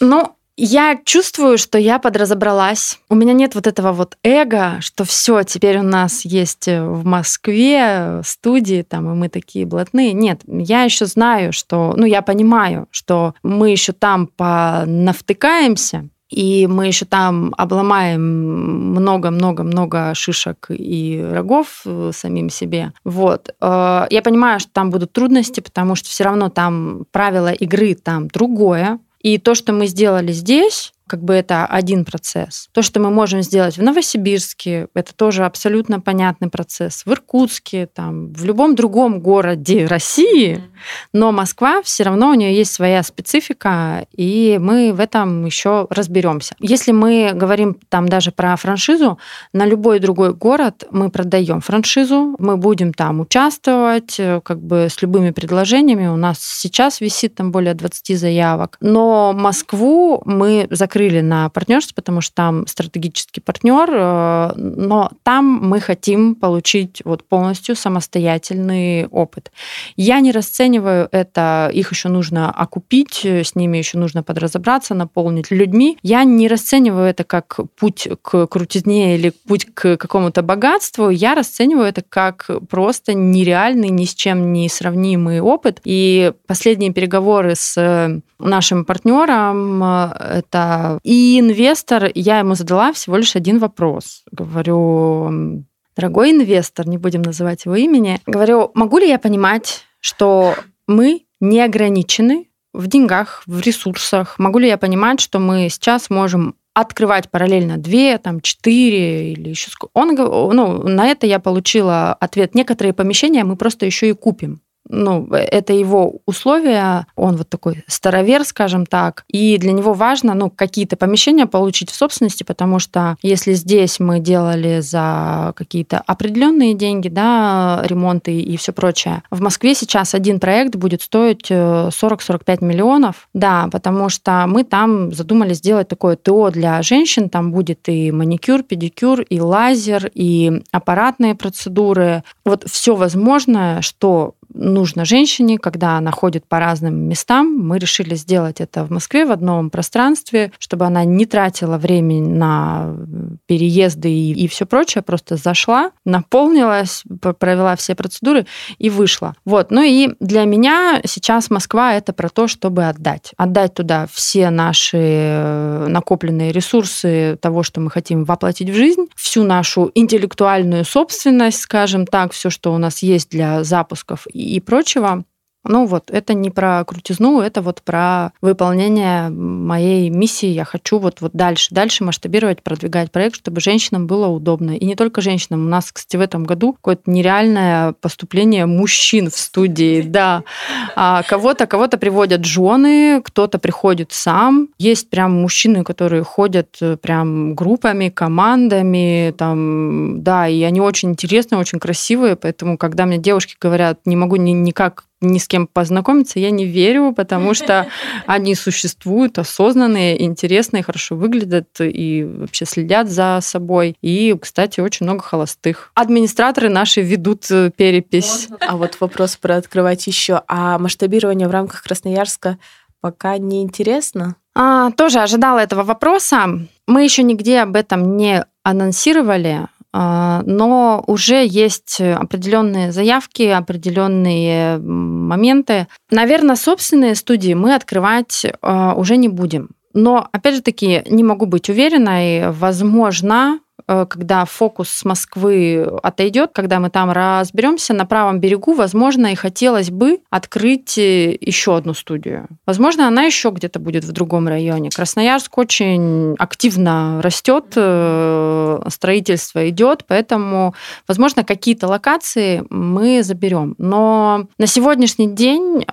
Ну, я чувствую, что я подразобралась. У меня нет вот этого вот эго, что все, теперь у нас есть э, в Москве студии, там, и мы такие блатные. Нет, я еще знаю, что, ну, я понимаю, что мы еще там понавтыкаемся, и мы еще там обломаем много-много-много шишек и рогов э, самим себе. Вот. Э, я понимаю, что там будут трудности, потому что все равно там правило игры там другое. И то, что мы сделали здесь, как бы это один процесс. То, что мы можем сделать в Новосибирске, это тоже абсолютно понятный процесс. В Иркутске, там, в любом другом городе России, но Москва все равно у нее есть своя специфика, и мы в этом еще разберемся. Если мы говорим там даже про франшизу, на любой другой город мы продаем франшизу, мы будем там участвовать, э, как бы с любыми предложениями. У нас сейчас висит там более 20 заявок. Но Москву мы закрыли на партнерство, потому что там стратегический партнер, э, но там мы хотим получить вот полностью самостоятельный опыт. Я не расцениваю это, их еще нужно окупить, с ними еще нужно подразобраться, наполнить людьми. Я не расцениваю это как путь к крутизне или путь к какому-то богатству. Я расцениваю это как просто нереальный, ни с чем не сравнимый опыт. И последние переговоры с э, нашим партнером, э, это и инвестор, я ему задала всего лишь один вопрос. Говорю, дорогой инвестор, не будем называть его имени, говорю, могу ли я понимать, что мы не ограничены в деньгах, в ресурсах? Могу ли я понимать, что мы сейчас можем открывать параллельно две, там, четыре или еще сколько. Он, ну, на это я получила ответ. Некоторые помещения мы просто еще и купим ну, это его условия, он вот такой старовер, скажем так, и для него важно, ну, какие-то помещения получить в собственности, потому что если здесь мы делали за какие-то определенные деньги, да, ремонты и все прочее, в Москве сейчас один проект будет стоить 40-45 э, миллионов, да, потому что мы там задумали сделать такое ТО для женщин, там будет и маникюр, педикюр, и лазер, и аппаратные процедуры, вот все возможное, что нужно женщине, когда она ходит по разным местам. Мы решили сделать это в Москве в одном пространстве, чтобы она не тратила время на переезды и, и все прочее, просто зашла, наполнилась, провела все процедуры и вышла. Вот. Ну и для меня сейчас Москва это про то, чтобы отдать. Отдать туда все наши э, накопленные ресурсы того, что мы хотим воплотить в жизнь, всю нашу интеллектуальную собственность, скажем так, все, что у нас есть для запусков и прочего. Ну вот, это не про крутизну, это вот про выполнение моей миссии. Я хочу вот, вот дальше, дальше масштабировать, продвигать проект, чтобы женщинам было удобно. И не только женщинам. У нас, кстати, в этом году какое-то нереальное поступление мужчин в студии, <laughs> да. А кого-то, кого-то приводят жены, кто-то приходит сам. Есть прям мужчины, которые ходят э, прям группами, командами, там, да, и они очень интересные, очень красивые, поэтому, когда мне девушки говорят, не могу ни, никак ни с кем познакомиться, я не верю, потому что <laughs> они существуют, осознанные, интересные, хорошо выглядят и вообще следят за собой. И, кстати, очень много холостых. Администраторы наши ведут э, перепись. А вот вопрос про открывать еще. А масштабирование в рамках Красноярска пока не интересно? А, тоже ожидала этого вопроса. Мы еще нигде об этом не анонсировали. А, но уже есть определенные заявки, определенные моменты. Наверное, собственные студии мы открывать а, уже не будем. Но, опять же таки, не могу быть уверенной, возможно, когда фокус с Москвы отойдет, когда мы там разберемся на правом берегу, возможно, и хотелось бы открыть э, еще одну студию. Возможно, она еще где-то будет в другом районе. Красноярск очень активно растет, э, строительство идет, поэтому, возможно, какие-то локации мы заберем. Но на сегодняшний день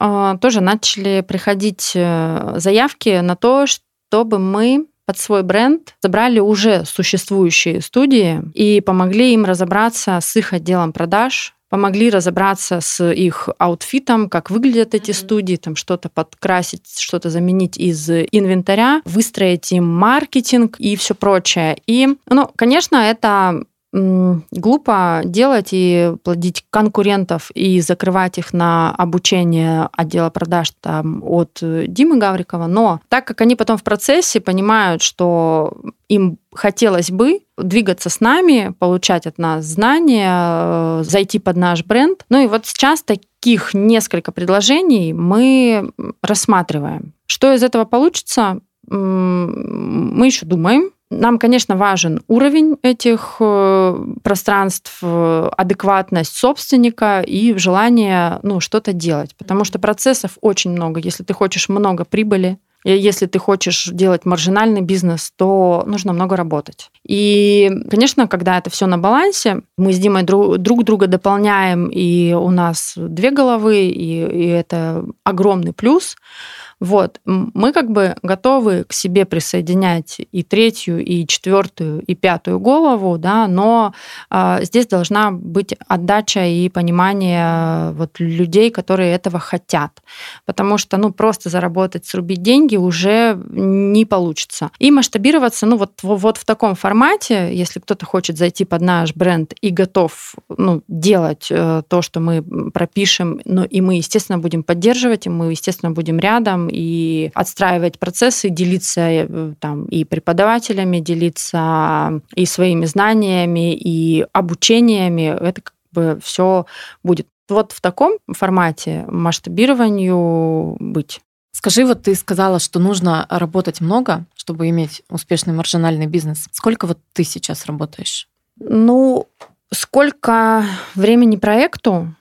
тоже начали приходить заявки на то, чтобы мы под свой бренд забрали уже существующие студии и помогли им разобраться с их отделом продаж, помогли разобраться с их аутфитом, как выглядят эти mm-hmm. студии, там что-то подкрасить, что-то заменить из инвентаря, выстроить им маркетинг и все прочее. И, ну, конечно, это глупо делать и плодить конкурентов и закрывать их на обучение отдела продаж там, от Димы Гаврикова, но так как они потом в процессе понимают, что им хотелось бы двигаться с нами, получать от нас знания, э, зайти под наш бренд. Ну и вот сейчас таких несколько предложений мы рассматриваем. Что из этого получится, мы еще думаем, нам, конечно, важен уровень этих э, пространств, э, адекватность собственника и желание ну, что-то делать. Потому что процессов очень много. Если ты хочешь много прибыли, если ты хочешь делать маржинальный бизнес, то нужно много работать. И, конечно, когда это все на балансе, мы с Димой друг, друг друга дополняем, и у нас две головы, и, и это огромный плюс. Вот, мы как бы готовы к себе присоединять и третью, и четвертую, и пятую голову, да, но э, здесь должна быть отдача и понимание вот людей, которые этого хотят, потому что, ну, просто заработать, срубить деньги уже не получится. И масштабироваться, ну, вот, вот в таком формате, если кто-то хочет зайти под наш бренд и готов, ну, делать э, то, что мы пропишем, ну, и мы, естественно, будем поддерживать, и мы, естественно, будем рядом, и отстраивать процессы, делиться э, там и преподавателями, делиться и своими знаниями, и обучениями. Это как бы все будет вот в таком формате масштабированию быть. Скажи, вот ты сказала, что нужно работать много, чтобы иметь успешный маржинальный бизнес. Сколько вот ты сейчас работаешь? Ну, сколько времени проекту?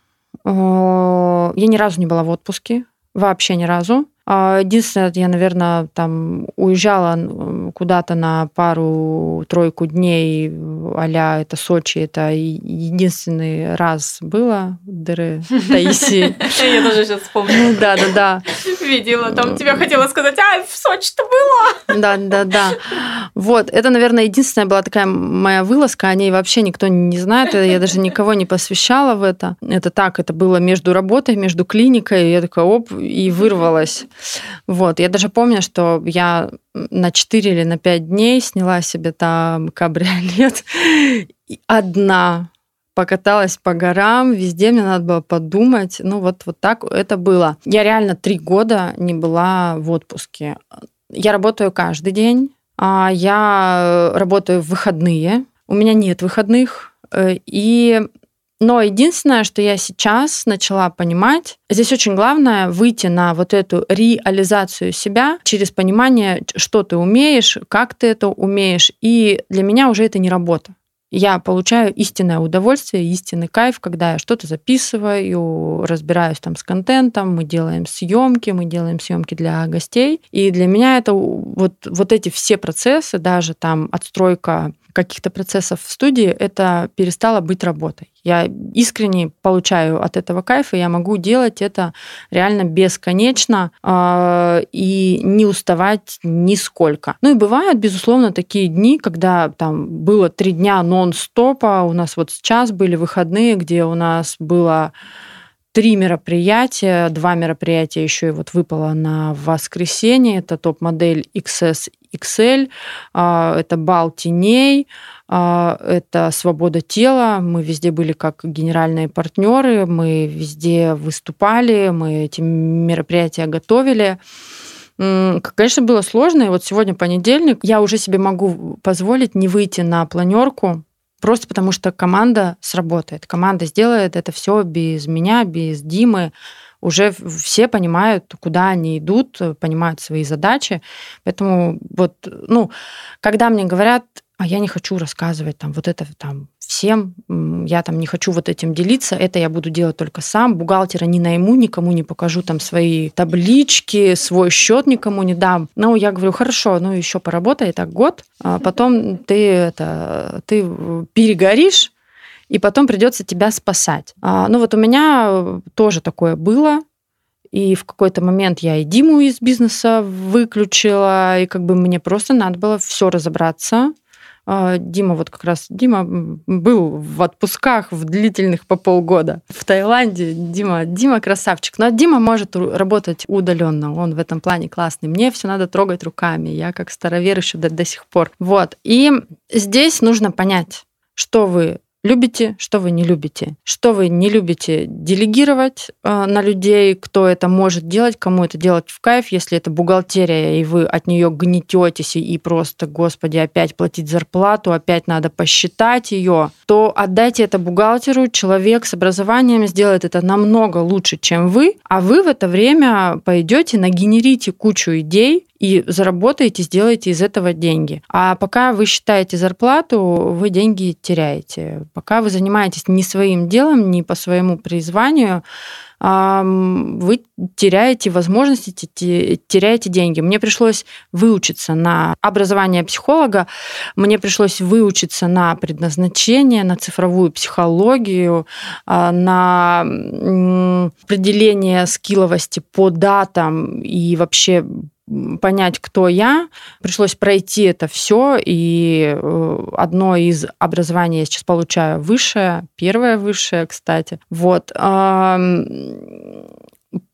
Э, я ни разу не была в отпуске, вообще ни разу. А, единственное, я, наверное, там уезжала куда-то на пару-тройку дней а это Сочи, это единственный раз было дыры Таисии. <laughs> Я тоже сейчас вспомнила. Ну да, да, да. Видела, там тебе хотела сказать, а, в Сочи-то было. Да, да, да. Вот, это, наверное, единственная была такая моя вылазка, о ней вообще никто не знает, я даже никого не посвящала в это. Это так, это было между работой, между клиникой, я такая, оп, и вырвалась. Вот, я даже помню, что я на 4 или на 5 дней сняла себе там кабриолет одна покаталась по горам, везде мне надо было подумать. Ну, вот, вот так это было. Я реально три года не была в отпуске. Я работаю каждый день, а я работаю в выходные. У меня нет выходных. Э, и но единственное, что я сейчас начала понимать, здесь очень главное выйти на вот эту реализацию себя через понимание, что ты умеешь, как ты это умеешь. И для меня уже это не работа. Я получаю истинное удовольствие, истинный кайф, когда я что-то записываю, разбираюсь там с контентом, мы делаем съемки, мы делаем съемки для гостей. И для меня это вот, вот эти все процессы, даже там отстройка каких-то процессов в студии, это перестало быть работой. Я искренне получаю от этого кайф, и я могу делать это реально бесконечно э, и не уставать нисколько. Ну и бывают, безусловно, такие дни, когда там было три дня нон-стопа, у нас вот сейчас были выходные, где у нас было три мероприятия, два мероприятия еще и вот выпало на воскресенье. Это топ-модель XS XL, а, это бал теней, а, это свобода тела. Мы везде были как генеральные партнеры, мы везде выступали, мы эти мероприятия готовили. Конечно, было сложно. И вот сегодня понедельник. Я уже себе могу позволить не выйти на планерку, Просто потому что команда сработает. Команда сделает это все без меня, без Димы. Уже все понимают, куда они идут, понимают свои задачи. Поэтому вот, ну, когда мне говорят, а я не хочу рассказывать там вот это там всем, я там не хочу вот этим делиться, это я буду делать только сам, бухгалтера не найму, никому не покажу там свои таблички, свой счет никому не дам. Ну, я говорю, хорошо, ну еще поработай так год, а потом ты это, ты перегоришь, и потом придется тебя спасать. А, ну вот у меня тоже такое было, и в какой-то момент я и Диму из бизнеса выключила, и как бы мне просто надо было все разобраться, а, Дима, вот как раз Дима был в отпусках в длительных по полгода в Таиланде. Дима, Дима красавчик. Но Дима может работать удаленно. Он в этом плане классный. Мне все надо трогать руками. Я как старовер еще до, до сих пор. Вот. И здесь нужно понять, что вы любите, что вы не любите. Что вы не любите делегировать э, на людей, кто это может делать, кому это делать в кайф, если это бухгалтерия, и вы от нее гнететесь и просто, господи, опять платить зарплату, опять надо посчитать ее, то отдайте это бухгалтеру, человек с образованием сделает это намного лучше, чем вы, а вы в это время пойдете, нагенерите кучу идей, и заработаете, сделаете из этого деньги. А пока вы считаете зарплату, вы деньги теряете. Пока вы занимаетесь не своим делом, не по своему призванию, вы теряете возможности, теряете деньги. Мне пришлось выучиться на образование психолога, мне пришлось выучиться на предназначение, на цифровую психологию, а, на определение скилловости по датам и вообще понять, кто я. Пришлось пройти это все, и э, одно из образований я сейчас получаю высшее, первое высшее, кстати. Вот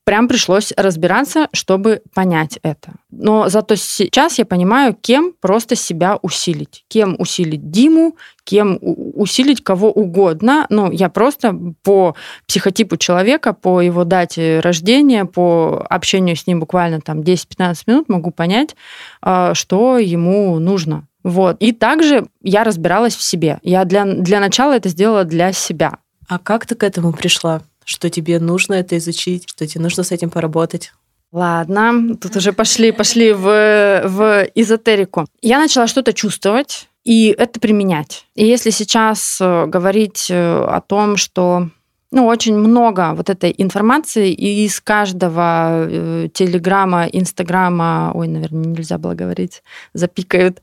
прям пришлось разбираться, чтобы понять это. Но зато сейчас я понимаю, кем просто себя усилить. Кем усилить Диму, кем усилить кого угодно. Ну, я просто по психотипу человека, по его дате рождения, по общению с ним буквально там 10-15 минут могу понять, а, что ему нужно. Вот. И также я разбиралась в себе. Я для, для начала это сделала для себя. А как ты к этому пришла? Что тебе нужно это изучить, что тебе нужно с этим поработать. Ладно, тут уже пошли, пошли в, в эзотерику. Я начала что-то чувствовать и это применять. И если сейчас э, говорить э, о том, что ну, очень много вот этой информации, и из каждого э, телеграмма, инстаграма, ой, наверное, нельзя было говорить, запикают,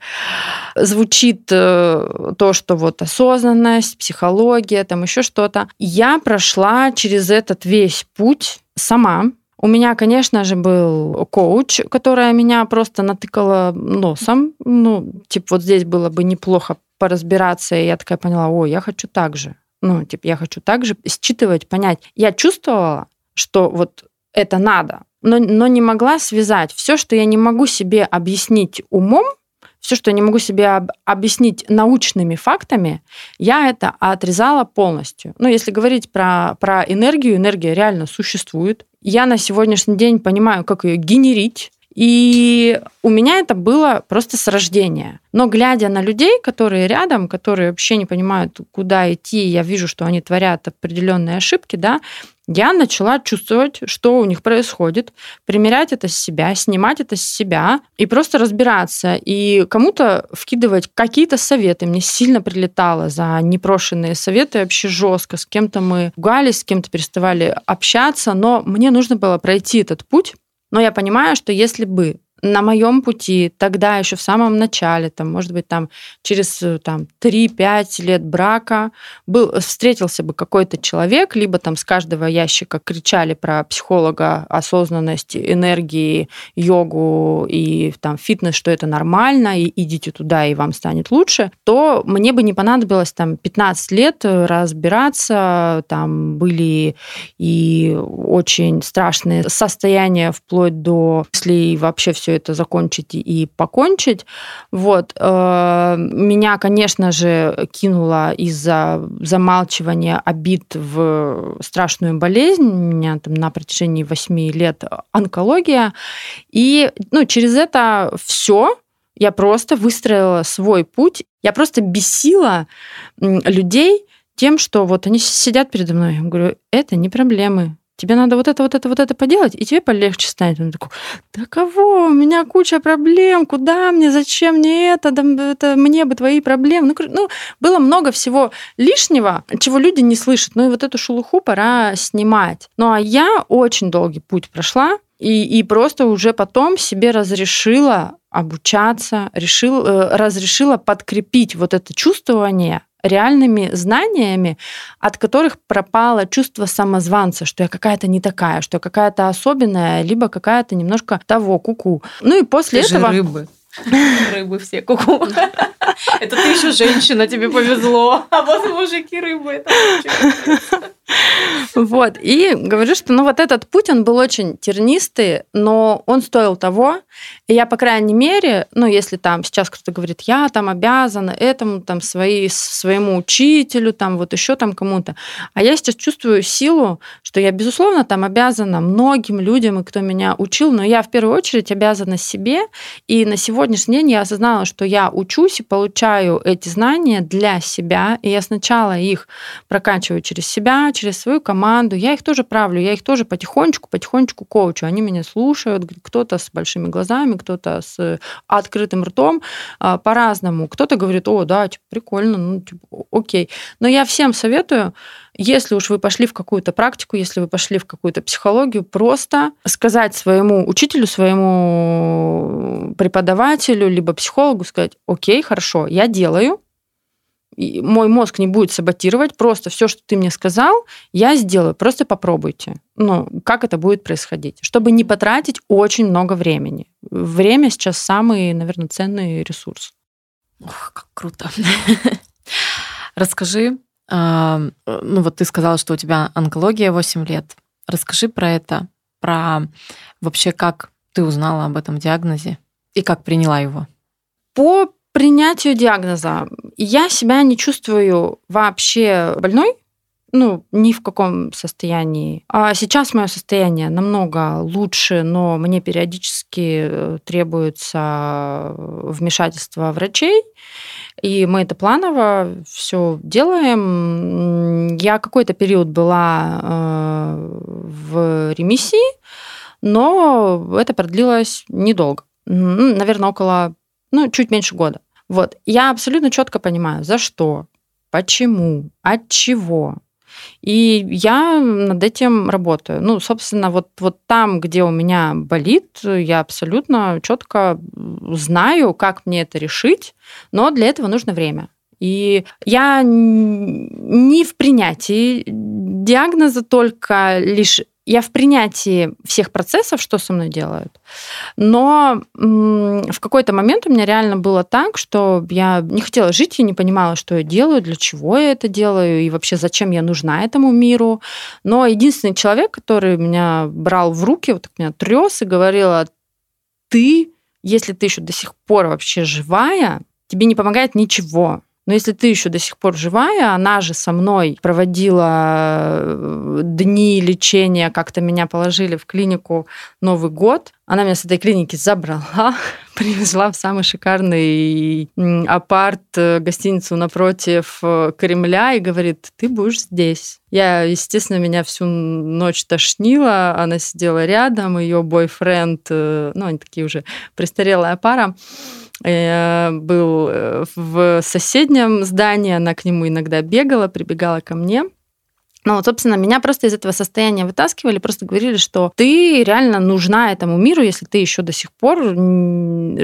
звучит э, то, что вот осознанность, психология, там еще что-то. Я прошла через этот весь путь сама, у меня, конечно же, был коуч, которая меня просто натыкала носом. Ну, типа, вот здесь было бы неплохо поразбираться, и я такая поняла, ой, я хочу так же. Ну, типа, я хочу также считывать, понять. Я чувствовала, что вот это надо, но, но не могла связать. Все, что я не могу себе объяснить умом, все, что я не могу себе об, объяснить научными фактами, я это отрезала полностью. Ну, если говорить про, про энергию, энергия реально существует. Я на сегодняшний день понимаю, как ее генерить, и у меня это было просто с рождения. Но глядя на людей, которые рядом, которые вообще не понимают, куда идти, я вижу, что они творят определенные ошибки, да, я начала чувствовать, что у них происходит, примерять это с себя, снимать это с себя и просто разбираться. И кому-то вкидывать какие-то советы. Мне сильно прилетало за непрошенные советы вообще жестко. С кем-то мы ругались, с кем-то переставали общаться, но мне нужно было пройти этот путь, но я понимаю, что если бы на моем пути тогда еще в самом начале, там, может быть, там через э, там, 3-5 лет брака был, встретился бы какой-то человек, либо там с каждого ящика кричали про психолога, осознанность, энергии, йогу и там фитнес, что это нормально, и идите туда, и вам станет лучше, то мне бы не понадобилось там 15 лет разбираться, там были и очень страшные состояния вплоть до, если вообще все все это закончить и покончить. Вот. Э, меня, конечно же, кинуло из-за замалчивания обид в страшную болезнь. У меня там на протяжении 8 лет онкология. И ну, через это все я просто выстроила свой путь. Я просто бесила людей тем, что вот они сидят передо мной. Я говорю, это не проблемы тебе надо вот это, вот это, вот это поделать, и тебе полегче станет. Он такой, да кого? У меня куча проблем, куда мне, зачем мне это, да, это мне бы твои проблемы. Ну, ну, было много всего лишнего, чего люди не слышат. Ну и вот эту шелуху пора снимать. Ну а я очень долгий путь прошла, и, и просто уже потом себе разрешила обучаться, решил, э, разрешила подкрепить вот это чувствование реальными знаниями, от которых пропало чувство самозванца, что я какая-то не такая, что я какая-то особенная, либо какая-то немножко того куку. Ну и после Ты этого... Же рыбы. <laughs> Рыбы все куку. Это ты еще женщина, тебе повезло. А вот мужики рыбы. Вот. И говорю, что ну вот этот путь, он был очень тернистый, но он стоил того. И я, по крайней мере, ну если там сейчас кто-то говорит, я там обязана этому, там, свои, своему учителю, там, вот еще там кому-то. А я сейчас чувствую силу, что я, безусловно, там обязана многим людям, и кто меня учил, но я в первую очередь обязана себе. И на сегодняшний день я осознала, что я учусь и получаю эти знания для себя, и я сначала их прокачиваю через себя, через свою команду, я их тоже правлю, я их тоже потихонечку, потихонечку коучу. Они меня слушают, кто-то с большими глазами, кто-то с открытым ртом, а, по-разному. Кто-то говорит, о, да, типа, прикольно, ну, типа, окей. Но я всем советую, если уж вы пошли в какую-то практику, если вы пошли в какую-то психологию, просто сказать своему учителю, своему преподавателю, либо психологу, сказать, окей, хорошо, я делаю, и мой мозг не будет саботировать, просто все, что ты мне сказал, я сделаю, просто попробуйте. Ну, как это будет происходить, чтобы не потратить очень много времени. Время сейчас самый, наверное, ценный ресурс. Ох, как круто. <laughs> Расскажи, ну вот ты сказала, что у тебя онкология 8 лет. Расскажи про это, про вообще как ты узнала об этом диагнозе и как приняла его. По принятию диагноза я себя не чувствую вообще больной, ну, ни в каком состоянии. А сейчас мое состояние намного лучше, но мне периодически э, требуется вмешательство врачей, и мы это планово все делаем. Я какой-то период была э, в ремиссии, но это продлилось недолго. Наверное, около ну, чуть меньше года. Вот. Я абсолютно четко понимаю, за что, почему, от чего. И я над этим работаю. Ну, собственно, вот, вот там, где у меня болит, я абсолютно четко знаю, как мне это решить, но для этого нужно время. И я не в принятии диагноза только лишь я в принятии всех процессов, что со мной делают, но в какой-то момент у меня реально было так, что я не хотела жить, и не понимала, что я делаю, для чего я это делаю, и вообще зачем я нужна этому миру. Но единственный человек, который меня брал в руки, вот так меня трес и говорил, ты, если ты еще до сих пор вообще живая, тебе не помогает ничего. Но если ты еще до сих пор живая, она же со мной проводила э, дни лечения, как-то меня положили в клинику Новый год. Она меня с этой клиники забрала, <laughs> привезла в самый шикарный апарт, э, гостиницу напротив э, Кремля и говорит, ты будешь здесь. Я, естественно, меня всю ночь тошнила, она сидела рядом, ее бойфренд, ну, они такие уже престарелая пара, был э, в соседнем здании, она к нему иногда бегала, прибегала ко мне. Ну, вот, собственно, меня просто из этого состояния вытаскивали, просто говорили, что ты реально нужна этому миру, если ты еще до сих пор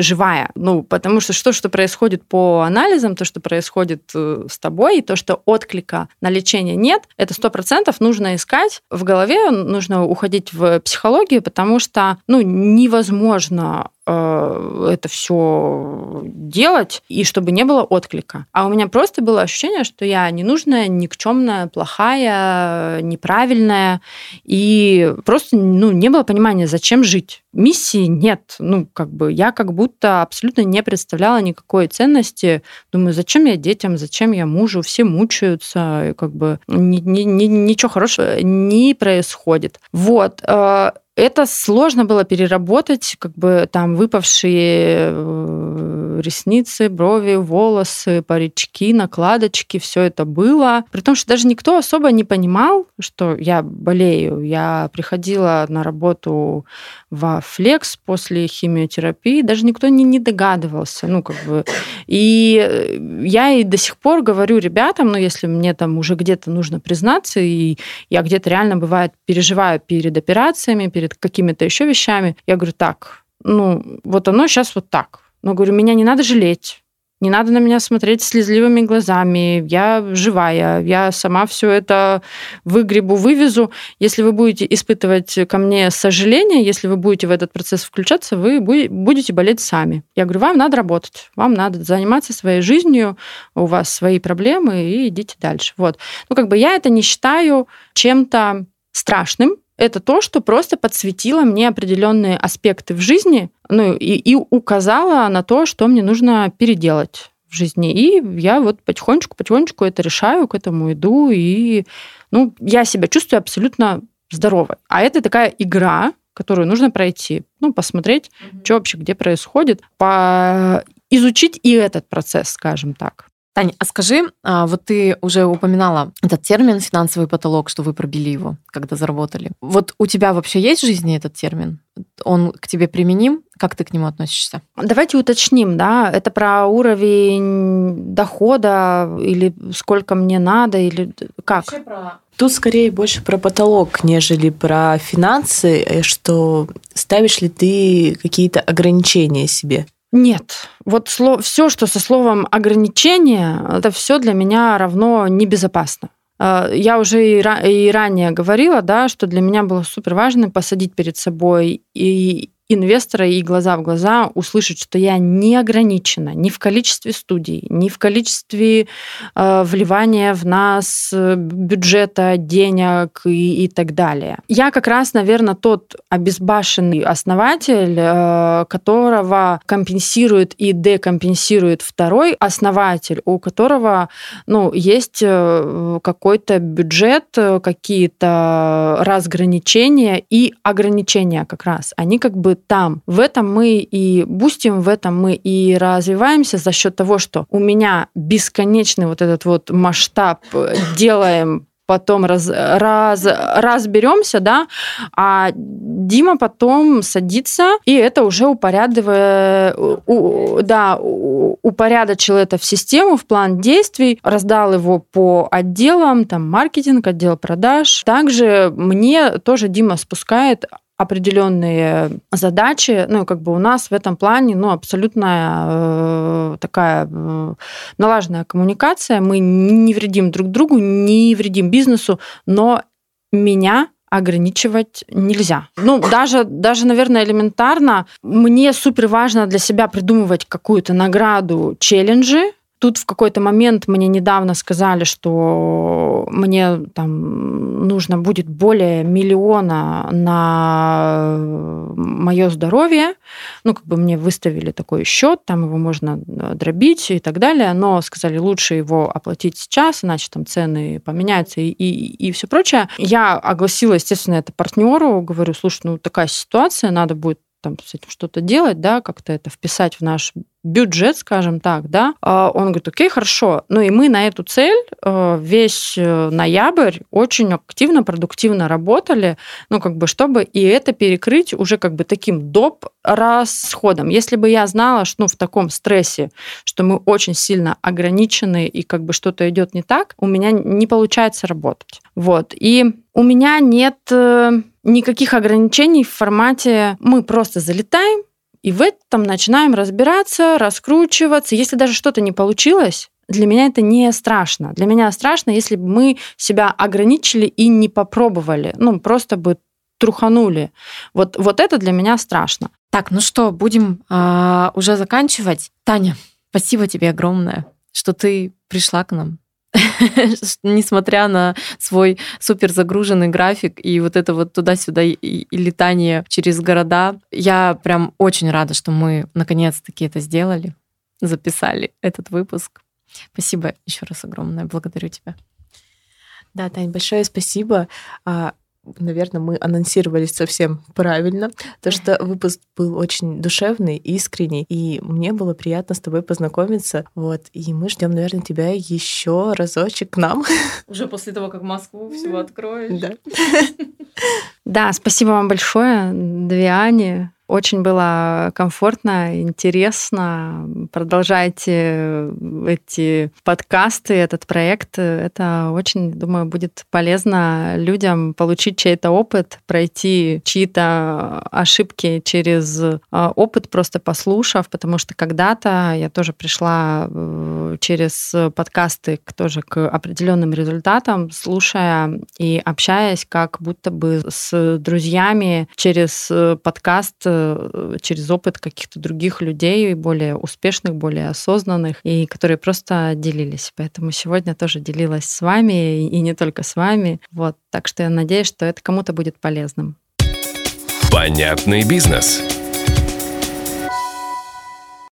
живая. Ну, потому что что, что происходит по анализам, то, что происходит э, с тобой, и то, что отклика на лечение нет, это сто процентов нужно искать в голове, нужно уходить в психологию, потому что, ну, невозможно это все делать, и чтобы не было отклика. А у меня просто было ощущение, что я ненужная, никчемная, плохая, неправильная, и просто ну, не было понимания, зачем жить. Миссии нет. Ну, как бы я как будто абсолютно не представляла никакой ценности. Думаю, зачем я детям, зачем я мужу, все мучаются, и как бы ни, ни, ни, ничего хорошего не происходит. Вот э, это сложно было переработать, как бы там выпавшие э, ресницы, брови, волосы, парички, накладочки, все это было. При том, что даже никто особо не понимал, что я болею. Я приходила на работу во флекс после химиотерапии, даже никто не, не догадывался. Ну, как бы. И э, я и до сих пор говорю ребятам, ну, если мне там уже где-то нужно признаться, и я где-то реально бывает переживаю перед операциями, перед перед какими-то еще вещами. Я говорю, так, ну, вот оно сейчас вот так. Но говорю, меня не надо жалеть. Не надо на меня смотреть слезливыми глазами. Я живая. Я сама все это выгребу, вывезу. Если вы будете испытывать ко мне сожаление, если вы будете в этот процесс включаться, вы будете болеть сами. Я говорю, вам надо работать. Вам надо заниматься своей жизнью. У вас свои проблемы, и идите дальше. Вот. Ну, как бы я это не считаю чем-то страшным, это то, что просто подсветило мне определенные аспекты в жизни, ну и, и указало на то, что мне нужно переделать в жизни. И я вот потихонечку-потихонечку это решаю, к этому иду, и ну, я себя чувствую абсолютно здоровой. А это такая игра, которую нужно пройти, ну, посмотреть, mm-hmm. что вообще где происходит, по... изучить и этот процесс, скажем так. Таня, а скажи, а, вот ты уже упоминала этот термин «финансовый потолок», что вы пробили его, когда заработали. Вот у тебя вообще есть в жизни этот термин? Он к тебе применим? Как ты к нему относишься? Давайте уточним, да, это про уровень дохода или сколько мне надо, или как? Про... Тут скорее больше про потолок, нежели про финансы, э, что ставишь ли ты какие-то ограничения себе? Нет. Вот сло... все, что со словом ограничение, это все для меня равно небезопасно. Э, я уже и, и ранее говорила, да, что для меня было супер важно посадить перед собой и инвестора и глаза в глаза услышать, что я не ограничена ни в количестве студий, ни в количестве э, вливания в нас э, бюджета, денег и, и так далее. Я как раз, наверное, тот обезбашенный основатель, э, которого компенсирует и декомпенсирует второй основатель, у которого ну, есть э, какой-то бюджет, э, какие-то разграничения и ограничения как раз. Они как бы там. В этом мы и бустим, в этом мы и развиваемся за счет того, что у меня бесконечный вот этот вот масштаб э, делаем потом раз, раз, разберемся, да, а Дима потом садится, и это уже упорядывая, да, упорядочил это в систему, в план действий, раздал его по отделам, там, маркетинг, отдел продаж. Также мне тоже Дима спускает определенные задачи, ну, как бы у нас в этом плане, ну, абсолютная э, такая э, налаженная коммуникация, мы не вредим друг другу, не вредим бизнесу, но меня ограничивать нельзя. Ну, даже, даже, наверное, элементарно, мне супер важно для себя придумывать какую-то награду, челленджи, Тут в какой-то момент мне недавно сказали, что мне там нужно будет более миллиона на мое здоровье. Ну, как бы мне выставили такой счет, там его можно э, дробить и так далее, но сказали, лучше его оплатить сейчас, иначе там цены поменяются и, и, и все прочее. Я огласила, естественно, это партнеру, говорю, слушай, ну такая ситуация, надо будет там с этим что-то делать, да, как-то это вписать в наш бюджет, скажем так, да, а он говорит, окей, хорошо. Ну и мы на эту цель э, весь э, ноябрь очень активно, продуктивно работали, ну как бы, чтобы и это перекрыть уже как бы таким доп расходом. Если бы я знала, что ну, в таком стрессе, что мы очень сильно ограничены и как бы что-то идет не так, у меня не получается работать. Вот. И у меня нет э, никаких ограничений в формате мы просто залетаем, и в этом начинаем разбираться, раскручиваться. Если даже что-то не получилось, для меня это не страшно. Для меня страшно, если бы мы себя ограничили и не попробовали. Ну, просто бы труханули. Вот, вот это для меня страшно. Так, ну что, будем а, уже заканчивать. Таня, спасибо тебе огромное, что ты пришла к нам. <laughs> несмотря на свой супер загруженный график и вот это вот туда-сюда и, летание через города, я прям очень рада, что мы наконец-таки это сделали, записали этот выпуск. Спасибо еще раз огромное, благодарю тебя. Да, Тань, большое спасибо. Наверное, мы анонсировались совсем правильно, то что выпуск был очень душевный, искренний, и мне было приятно с тобой познакомиться. Вот, и мы ждем, наверное, тебя еще разочек к нам. Уже после того, как Москву всего откроешь. Да. <laughs> Да, спасибо вам большое, две Ани. Очень было комфортно, интересно. Продолжайте эти подкасты, этот проект. Это очень, думаю, будет полезно людям получить чей-то опыт, пройти чьи-то ошибки через а, опыт, просто послушав, потому что когда-то я тоже пришла э, через подкасты тоже к определенным результатам, слушая и общаясь как будто бы с друзьями через подкаст Э, через опыт каких-то других людей, более успешных, более осознанных, и которые просто делились. Поэтому сегодня тоже делилась с вами, и не только с вами. Вот. Так что я надеюсь, что это кому-то будет полезным. Понятный бизнес.